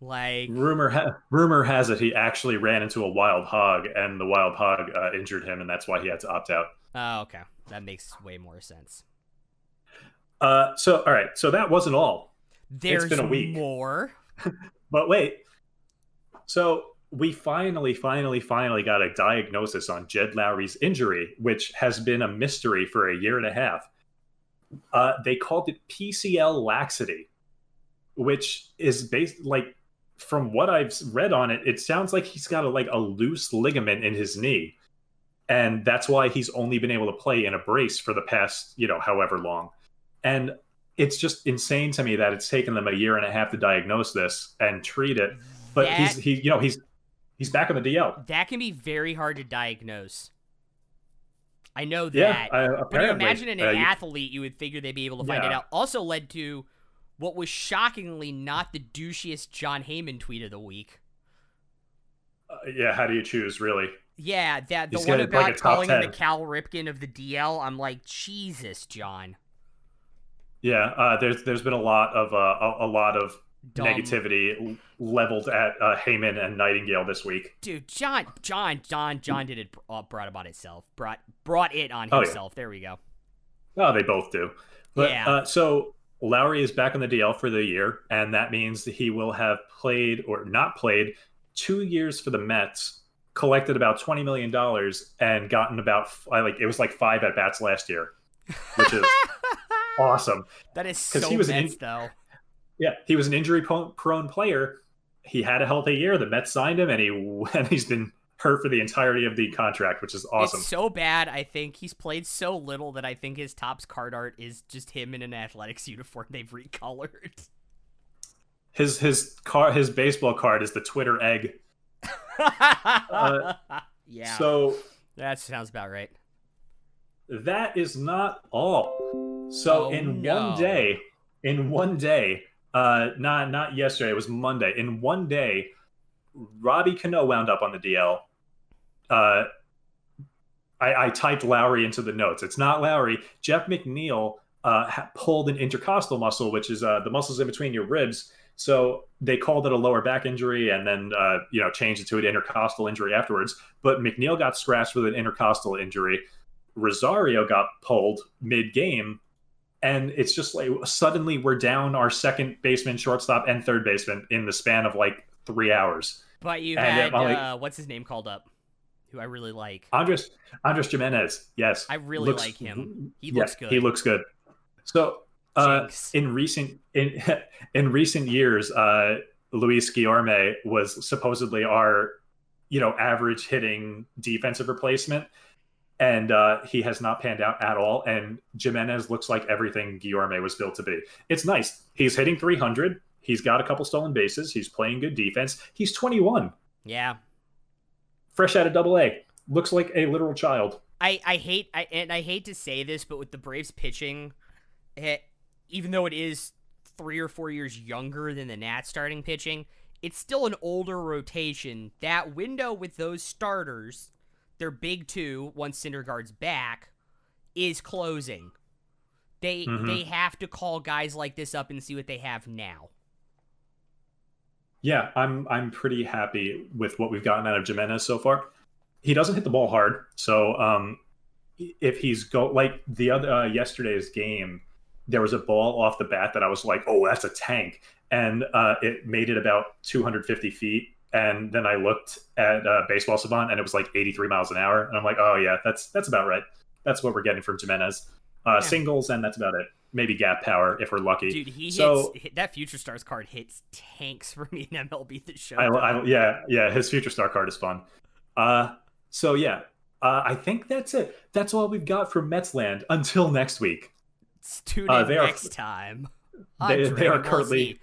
Like rumor, ha- rumor has it he actually ran into a wild hog, and the wild hog uh, injured him, and that's why he had to opt out. Oh, okay, that makes way more sense. Uh, so all right, so that wasn't all. There's it's been a week more. but wait, so we finally, finally, finally got a diagnosis on Jed Lowrie's injury, which has been a mystery for a year and a half. Uh, they called it PCL laxity, which is based like from what I've read on it, it sounds like he's got a like a loose ligament in his knee, and that's why he's only been able to play in a brace for the past you know however long. And it's just insane to me that it's taken them a year and a half to diagnose this and treat it but that, he's he you know he's he's back on the DL. That can be very hard to diagnose. I know that. Yeah, uh, but imagine an uh, athlete, you would figure they'd be able to find yeah. it out. Also led to what was shockingly not the douchiest Jon Heyman tweet of the week. Uh, yeah, how do you choose, really? Yeah, that the He's one about like calling 10. him the Cal Ripken of the DL. I'm like, Jesus, John. Yeah, uh, there's there's been a lot of uh, a, a lot of Dumb. negativity leveled at uh, Heyman and Nightingale this week. Dude, John, John, John, John did it. Uh, brought about itself. Brought brought it on himself. Oh, yeah. There we go. Oh, they both do. But yeah. Uh, so Lowrie is back on the DL for the year, and that means he will have played or not played two years for the Mets, collected about twenty million dollars, and gotten about I like it was like five at bats last year, which is awesome. That is so he was Mets, in, though yeah, he was an injury prone player. He had a healthy year. The Mets signed him, and he and he's been hurt for the entirety of the contract, which is awesome. It's so bad. I think he's played so little that I think his Topps card art is just him in an athletics uniform they've recolored. His his car his baseball card is the Twitter egg. uh, yeah. So that sounds about right. That is not all. So oh, in no. one day, in one day, uh, not not yesterday. It was Monday. In one day, Robbie Cano wound up on the DL. Uh, I, I, typed Lowrie into the notes. It's not Lowrie. Jeff McNeil uh, pulled an intercostal muscle, which is uh, the muscles in between your ribs. So they called it a lower back injury, and then uh, you know changed it to an intercostal injury afterwards. But McNeil got scratched with an intercostal injury. Rosario got pulled mid game and it's just like suddenly we're down our second baseman, shortstop, and third baseman in the span of like three hours. But you and had like, uh, what's his name called up, who I really like, Andres Andres Gimenez. Yes, I really looks, like him. He looks good. He looks good. So uh, in recent in in recent years, uh, Luis Guillorme was supposedly our you know average hitting defensive replacement and uh, he has not panned out at all. And Gimenez looks like everything Guillorme was built to be. It's nice. He's hitting 300. He's got a couple stolen bases. He's playing good defense. He's 21. Yeah. Fresh out of Double A. Looks like a literal child. I I hate I and I hate to say this, but with the Braves pitching, it, eh, even though it is three or four years younger than the Nats starting pitching, it's still an older rotation. That window with those starters their big two once Syndergaard's back is closing. They mm-hmm. they have to call guys like this up and see what they have now. Yeah, I'm I'm pretty happy with what we've gotten out of Gimenez so far. He doesn't hit the ball hard, so um, if he's go like the other uh, yesterday's game, there was a ball off the bat that I was like, oh, that's a tank, and uh, it made it about 250 feet and then I looked at uh, Baseball Savant, and it was like 83 miles an hour, and I'm like, oh yeah, that's that's about right. That's what we're getting from Gimenez. Uh, yeah. Singles, and that's about it. Maybe gap power if we're lucky. Dude, he so, hits that Future Stars card hits tanks for me in MLB the show. I, I, yeah, yeah, his Future Star card is fun. Uh, so yeah, uh, I think that's it. That's all we've got from Metsland until next week. Tune uh, in uh, next are, time. They, they, are currently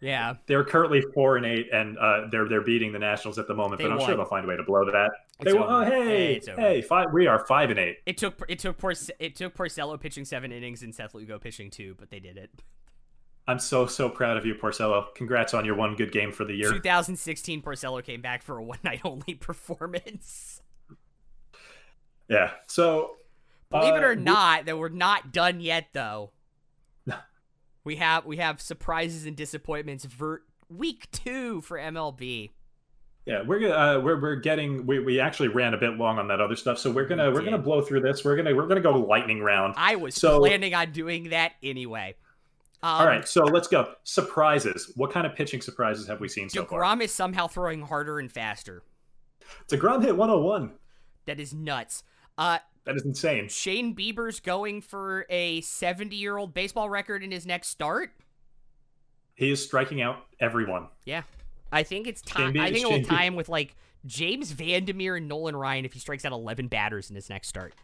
Yeah. They're currently four and eight, and uh, they're they're beating the Nationals at the moment. They but I'm won. sure they'll find a way to blow that. It's they won. over. Oh hey Hey, hey five. We are five and eight. It took it took Porce- it took Porcello pitching seven innings and Seth Lugo pitching two, but they did it. I'm so so proud of you, Porcello. Congrats on your one good game for the year. 2016 Porcello came back for a one night only performance. Yeah. So Believe it uh, or we- not, that we're not done yet though. We have we have surprises and disappointments for week two for MLB. Yeah, we're gonna uh, we're we're getting we, we actually ran a bit long on that other stuff, so we're gonna we're gonna blow through this. We're gonna we're gonna go lightning round. I was So- planning on doing that anyway. Um, All right, so let's go. Surprises. What kind of pitching surprises have we seen so far? Degrom is somehow throwing harder and faster. Degrom hit 101. That is nuts. Uh, That is insane. Shane Bieber's going for a 70 year old baseball record in his next start. He is striking out everyone. Yeah. I think it's time. Shane I think it will time with like James Vandermeer and Nolan Ryan if he strikes out 11 batters in his next start.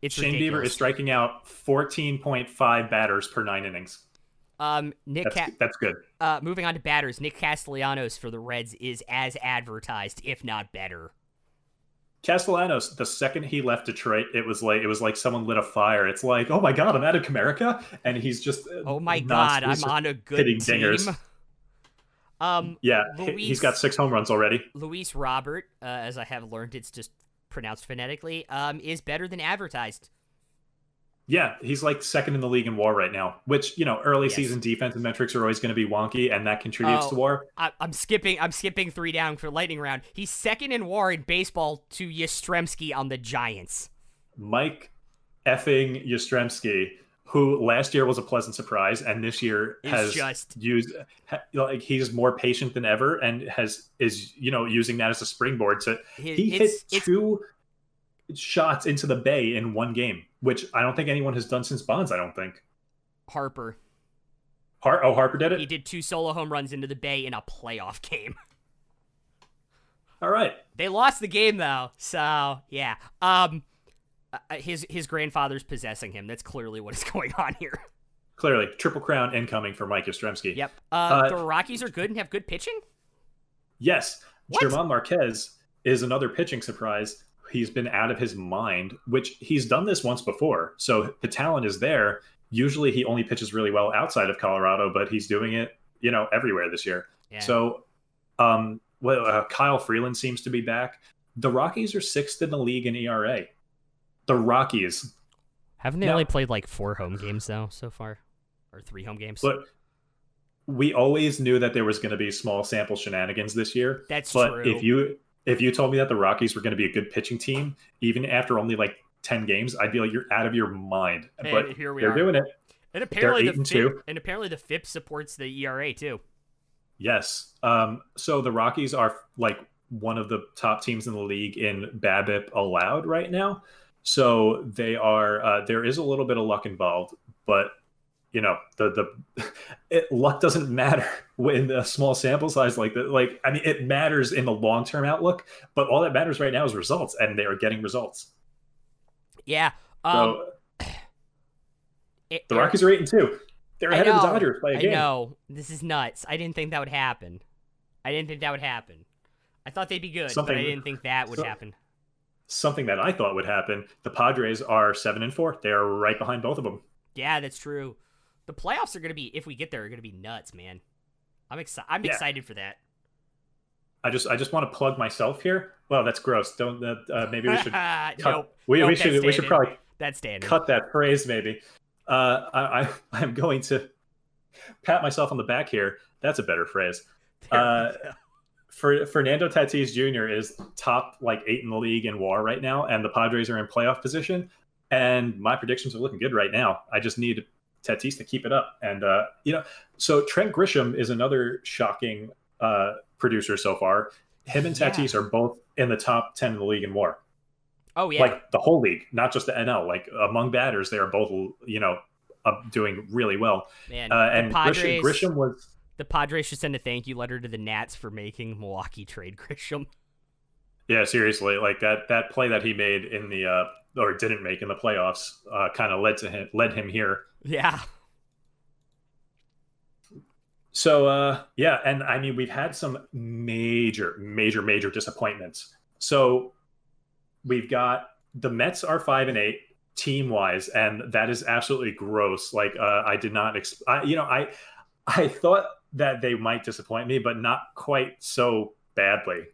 It's Shane Bieber is striking out 14.5 batters per nine innings. Um, Nick. That's Ca- that's good. uh, moving on to batters, Nick Castellanos for the Reds is as advertised, if not better. Castellanos, the second he left Detroit, it was like it was like someone lit a fire. It's like, oh my god, I'm out of America, and he's just uh, Oh my God, I'm on a good hitting team. dingers. Um, Yeah, Luis- he's got six home runs already. Luis Robert, uh, as I have learned, it's just pronounced phonetically, um, is better than advertised. Yeah, he's like second in the league in WAR right now. Which you know, early Yes. season defensive metrics are always going to be wonky, and that contributes Oh. to WAR. I, I'm skipping. I'm skipping three down for lightning round. He's second in WAR in baseball to Yastrzemski on the Giants. Mike effing Yastrzemski, who last year was a pleasant surprise, and this year Is has just- used like he's more patient than ever, and has is you know using that as a springboard to He, hit two shots into the bay in one game, which I don't think anyone has done since Bonds. I don't think. Harper. Har- oh, Harper did it. He did two solo home runs into the Bay in a playoff game. All right. They lost the game though, so yeah. Um, uh, his his grandfather's possessing him. That's clearly what is going on here. Clearly, triple crown incoming for Mike Yastrzemski. Yep. Uh, Uh, the Rockies are good and have good pitching. Yes, What? German Marquez is another pitching surprise. He's been out of his mind, which he's done this once before. So the talent is there. Usually he only pitches really well outside of Colorado, but he's doing it, you know, everywhere this year. Yeah. So, um, well, uh, Kyle Freeland seems to be back. The Rockies are sixth in the league in ERA. The Rockies, Haven't they No. only played like four home games though so far, or three home games? but we always knew that there was going to be small sample shenanigans this year. That's but true. if you if you told me that the Rockies were going to be a good pitching team, even after only like ten games, I'd be like, you're out of your mind. And but here we they're are. doing it. and apparently eight the and FIP, two. and apparently the FIP supports the ERA too. Yes. Um, so the Rockies are like one of the top teams in the league in BABIP allowed right now. So they are. Uh, there is a little bit of luck involved, but you know the the it, luck doesn't matter in a small sample size like that. Like I mean, it matters in the long term outlook, but all that matters right now is results, and they are getting results. Yeah. Um, So it- the Rockies are eight and two. They're ahead of the Dodgers by a I game. know. This is nuts. I didn't think that would happen. I didn't think that would happen. I thought they'd be good, but I didn't think that would so- happen. Something that I thought would happen. The Padres are seven and four. They are right behind both of them. Yeah, that's true. The playoffs are gonna be, if we get there, are gonna be nuts, man. I'm excited. I'm Yeah. excited for that. I just I just want to plug myself here. Well, that's gross. Don't uh, maybe we should cut. nope, we, nope, we should we should probably that's standard. cut that phrase. Maybe. Uh, I, I I'm going to pat myself on the back here. That's a better phrase. Uh. For Fernando Tatis Jr. is top like eight in the league in WAR right now, and the Padres are in playoff position. And my predictions are looking good right now. I just need Tatis to keep it up. And uh, you know, so Trent Grisham is another shocking uh, producer so far. Him and Yeah. Tatis are both in the top ten in the league in WAR. oh yeah, Like the whole league, not just the NL. Like among batters, they are both you know uh, doing really well. man. Uh, and Padres, Grisham, Grisham was the Padres should send a thank you letter to the Nats for making Milwaukee trade Grisham. Yeah, seriously, like that that play that he made in the uh or didn't make in the playoffs uh kind of led to him led him here. Yeah. So uh yeah, and I mean we've had some major, major, major disappointments. So we've got the Mets are five and eight team wise, and that is absolutely gross. Like uh, I did not, exp- I, you know, I I thought that they might disappoint me, but not quite so badly.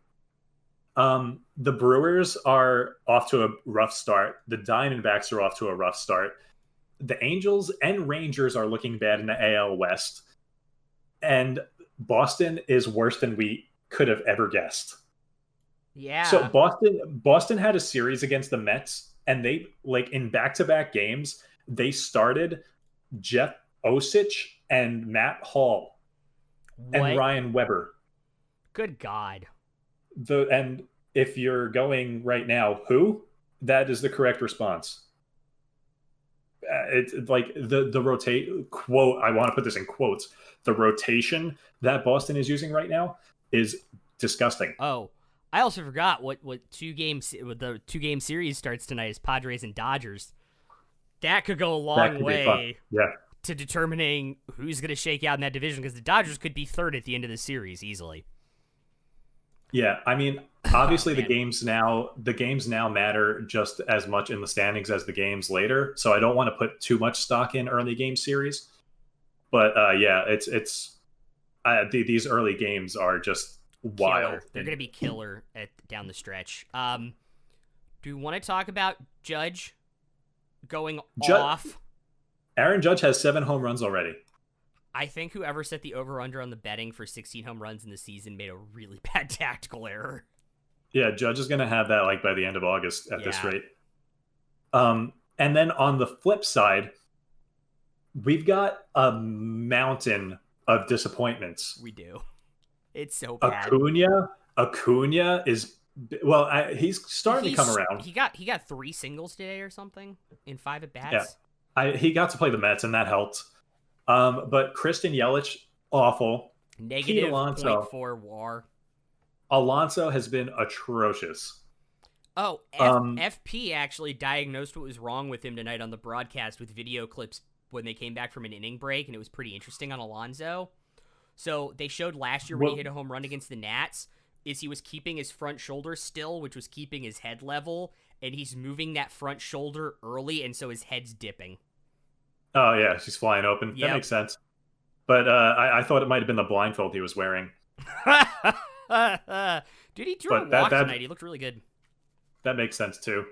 Um, the Brewers are off to a rough start. The Diamondbacks are off to a rough start. The Angels and Rangers are looking bad in the AL West. And Boston is worse than we could have ever guessed. Yeah. So Boston Boston had a series against the Mets and they like in back-to-back games, they started Jeff Osich and Matt Hall what? and Ryan Weber. Good God. The and if you're going right now, who? That is the correct response. Uh, it's like the the rotate quote. I want to put this in quotes. The rotation that Boston is using right now is disgusting. Oh, I also forgot what what two games what the two game series starts tonight is Padres and Dodgers. That could go a long way Yeah. to determining who's going to shake out in that division because the Dodgers could be third at the end of the series easily. Yeah, I mean, obviously Oh, the games now the games now matter just as much in the standings as the games later. So I don't want to put too much stock in early game series. But uh, yeah, it's it's uh, the, these early games are just wild. Killer. They're going to be killer at down the stretch. Um, do we want to talk about Judge going Ju- off? Aaron Judge has seven home runs already. I think whoever set the over under on the betting for 16 home runs in the season made a really bad tactical error. Yeah, Judge is going to have that like by the end of August at this rate. Um, and then on the flip side, we've got a mountain of disappointments. We do. It's so bad. Acuna, Acuna is well, I, he's starting to come around. He got he got three singles today or something in five at bats. Yeah. I, he got to play the Mets, and that helped. Um, but Christian Yelich, awful. Negative Alonso. 0.4 WAR. Alonso has been atrocious. Oh, F- Um, FP actually diagnosed what was wrong with him tonight on the broadcast with video clips when they came back from an inning break, and it was pretty interesting on Alonso. So they showed last year when he hit a home run against the Nats, is he was keeping his front shoulder still, which was keeping his head level, and he's moving that front shoulder early, and so his head's dipping. Oh yeah, she's flying open. Yep. That makes sense. But uh, I, I thought it might have been the blindfold he was wearing. Dude, he drew But a that- walk that- tonight. He looked really good. That makes sense too.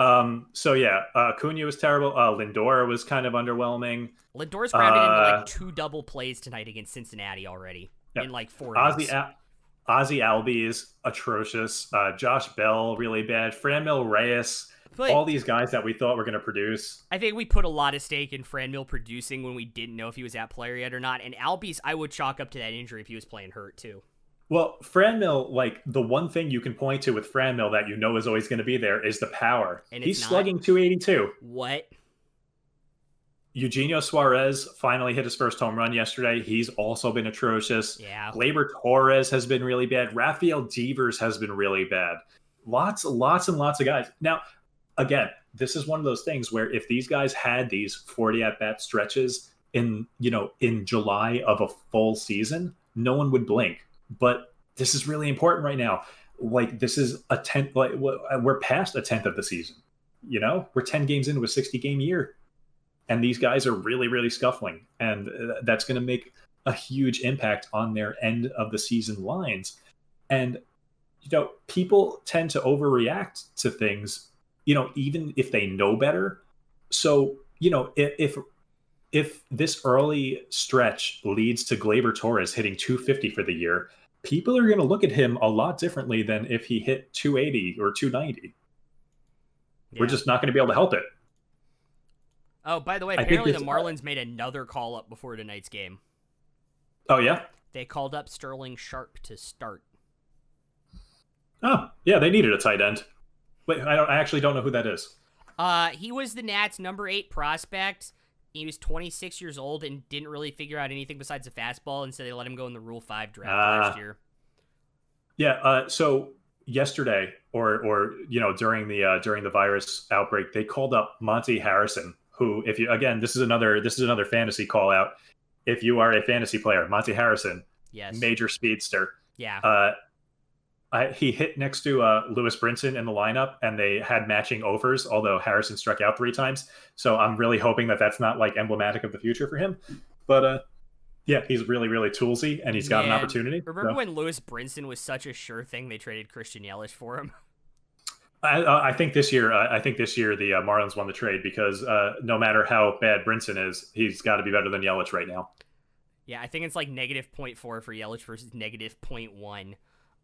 Um, so yeah, uh, Cunha was terrible. Uh, Lindor was kind of underwhelming. Lindor's grounded into Uh, like two double plays tonight against Cincinnati already in like four Ozzy. Al- Ozzy Albies is atrocious. Uh, Josh Bell really bad. Franmil Reyes. But all these guys that we thought were going to produce. I think we put a lot of stake in Franmil producing when we didn't know if he was that player yet or not. And Albies, I would chalk up to that injury if he was playing hurt too. Well, Franmil, like the one thing you can point to with Franmil that you know is always going to be there is the power. And He's slugging 282. What? Eugenio Suarez finally hit his first home run yesterday. He's also been atrocious. Yeah. Gleyber Torres has been really bad. Rafael Devers has been really bad. Lots, lots, and lots of guys. Now, again, this is one of those things where if these guys had these 40 at bat stretches in, you know, in July of a full season, no one would blink. But this is really important right now. Like this is a tenth. Like we're past a tenth of the season. You know, we're 10 games into a 60 game year, and these guys are really, really scuffling, and uh, that's going to make a huge impact on their end of the season lines. And, you know, people tend to overreact to things, you know, even if they know better. So, you know, if, if, if this early stretch leads to Gleyber Torres hitting 250 for the year, people are going to look at him a lot differently than if he hit 280 or 290. We're just not going to be able to help it. Oh, by the way, apparently the Marlins made another call up before tonight's game. Oh, yeah? They called up Sterling Sharp to start. Oh, yeah, they needed a tight end. Wait, I don't I actually don't know who that is. Uh, he was the Nats' number eight prospect. He was 26 years old and didn't really figure out anything besides a fastball, and so they let him go in the Rule Five draft Ah. last year. Yeah, uh, so yesterday or or you know during the uh, during the virus outbreak, they called up Monte Harrison, who if you again, this is another this is another fantasy call out. if you are a fantasy player, Monte Harrison, Yes. major speedster. yeah. Uh, I, he hit next to uh, Lewis Brinson in the lineup, and they had matching overs. Although Harrison struck out three times, so I'm really hoping that that's not like emblematic of the future for him. But uh, yeah, he's really really toolsy, and he's got an opportunity. Remember so- when Lewis Brinson was such a sure thing they traded Christian Yelich for him? I, I I think this year, uh, I think this year the uh, Marlins won the trade because uh, no matter how bad Brinson is, he's got to be better than Yelich right now. Yeah, I think it's like negative 0.4 for Yelich versus negative 0.1.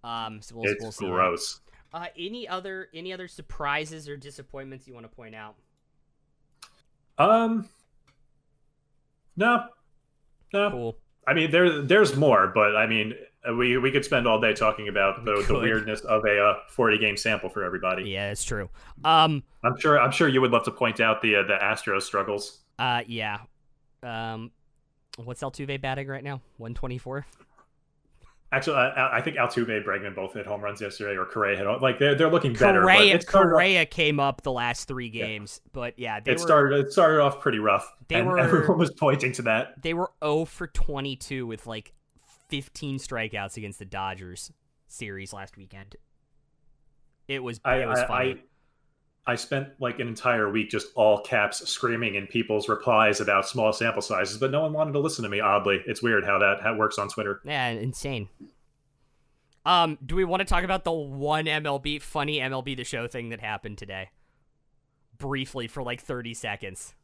Um, so we'll, It's we'll see. gross. Uh, any other any other surprises or disappointments you want to point out? Um, no, no. Cool. I mean, there there's more, but I mean, uh, we we could spend all day talking about We the, the weirdness of a uh, 40 game sample for everybody. Yeah, it's true. Um, I'm sure I'm sure you would love to point out the uh, the Astros struggles. uh, yeah. Um, what's Altuve batting right now? 124. Actually, I, I think Altuve and Bregman both hit home runs yesterday, or Correa hit like they're they're looking better. but Correa, off, Correa came up the last three games, but yeah, they it were started it started off pretty rough, They were- everyone was pointing to that. they were 0 for 22 with like 15 strikeouts against the Dodgers series last weekend. It was I it was I, funny. I spent like an entire week just all caps screaming in people's replies about small sample sizes, but no one wanted to listen to me. Oddly, it's weird how that how it works on Twitter. Yeah, insane. Um, do we want to talk about the one MLB funny MLB the show thing that happened today? Briefly for like 30 seconds.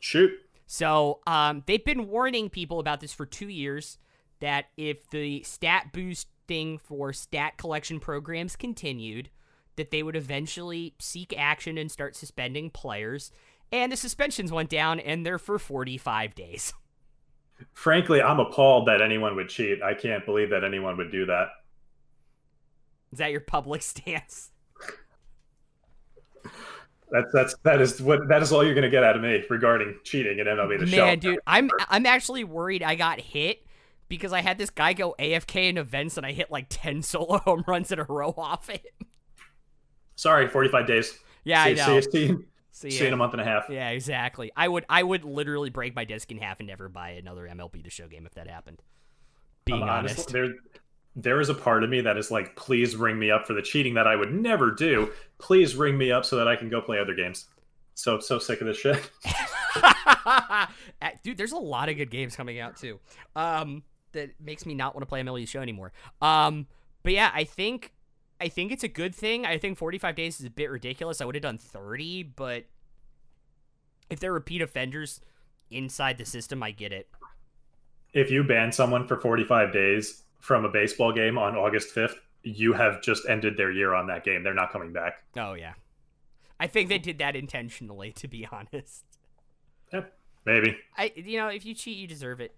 Shoot. So, um, they've been warning people about this for two years that if the stat boosting for stat collection programs continued, that they would eventually seek action and start suspending players. And the suspensions went down, and they're for 45 days. Frankly, I'm appalled that anyone would cheat. I can't believe that anyone would do that. Is that your public stance? That's that's that is what that is all you're going to get out of me regarding cheating in MLB the show. Man, dude, I'm I'm actually worried I got hit because I had this guy go AFK in events and I hit like 10 solo home runs in a row off it. Sorry, 45 days. Yeah, see, I know. See, see, See see you in a month and a half. Yeah, exactly. I would I would literally break my disc in half and never buy another MLB the Show game if that happened. Being Um, honest. there there is a part of me that is like, please ring me up for the cheating that I would never do. Please ring me up so that I can go play other games. So so sick of this shit. Uh, Dude, there's a lot of good games coming out too. Um that makes me not want to play MLB the Show anymore. Um but yeah, I think I think it's a good thing. I think 45 days is a bit ridiculous. I would have done 30, but if they're repeat offenders inside the system, I get it. if you ban someone for 45 days from a baseball game on August 5th, you have just ended their year on that game. They're not coming back. Oh yeah. I think they did that intentionally to be honest. Yeah. Maybe. I you know, if you cheat, you deserve it.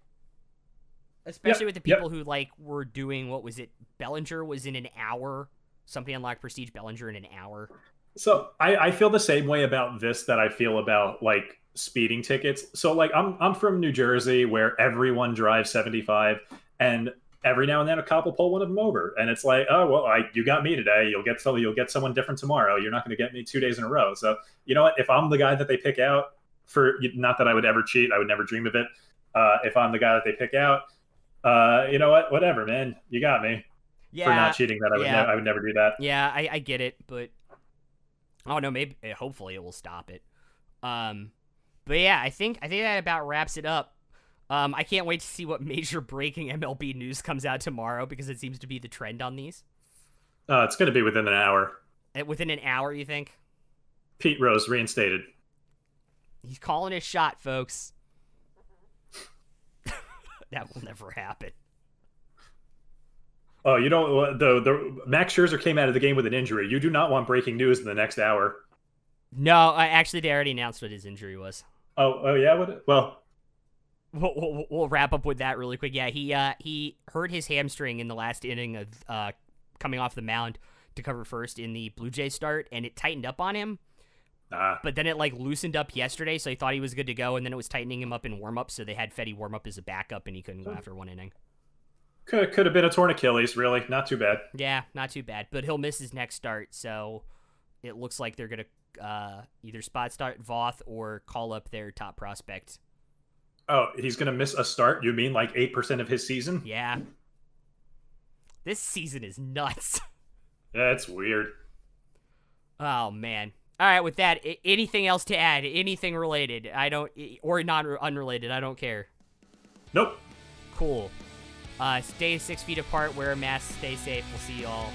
Especially with the yep. people who like were doing what was it? Bellinger was in an hour. Something unlocked prestige Bellinger in an hour. So I, I feel the same way about this that I feel about like speeding tickets. So like I'm I'm from New Jersey where everyone drives 75 and every now and then a cop will pull one of them over and it's like oh well I you got me today. You'll get some you'll get someone different tomorrow. You're not going to get me two days in a row. So you know what? If I'm the guy that they pick out for not that I would ever cheat I would never dream of it uh, if I'm the guy that they pick out uh, you know what? Whatever man. You got me Yeah, for not cheating that I would yeah. ne- I would never do that yeah, I, I get it, but oh no, maybe eh, hopefully it will stop it. Um, but yeah, I think I think that about wraps it up. Um, I can't wait to see what major breaking MLB news comes out tomorrow because it seems to be the trend on these. uh, it's going to be within an hour Eh, Within an hour, you think? Pete Rose reinstated He's calling his shot, folks. that will never happen. Oh, you don't. The the Max Scherzer came out of the game with an injury. You do not want breaking news in the next hour. No, I actually they already announced what his injury was. Oh, oh yeah. What? Well, We'll, we'll, we'll wrap up with that really quick. Yeah, he uh he hurt his hamstring in the last inning of uh coming off the mound to cover first in the Blue Jays start, and it tightened up on him. nah. But then it like loosened up yesterday, so he thought he was good to go, and then it was tightening him up in warm up, so they had Fedde warm up as a backup, and he couldn't go after one inning. Could could have been a torn Achilles. Really, not too bad. Yeah, not too bad, but he'll miss his next start, so it looks like they're gonna uh either spot start Voth or call up their top prospect. Oh, he's gonna miss a start. You mean like eight percent of his season? Yeah. This season is nuts. That's weird. Oh man. All right, with that, anything else to add? Anything related? I don't, or not unrelated. I don't care. Nope. Cool. Uh, stay six feet apart. Wear a mask. Stay safe. We'll see you all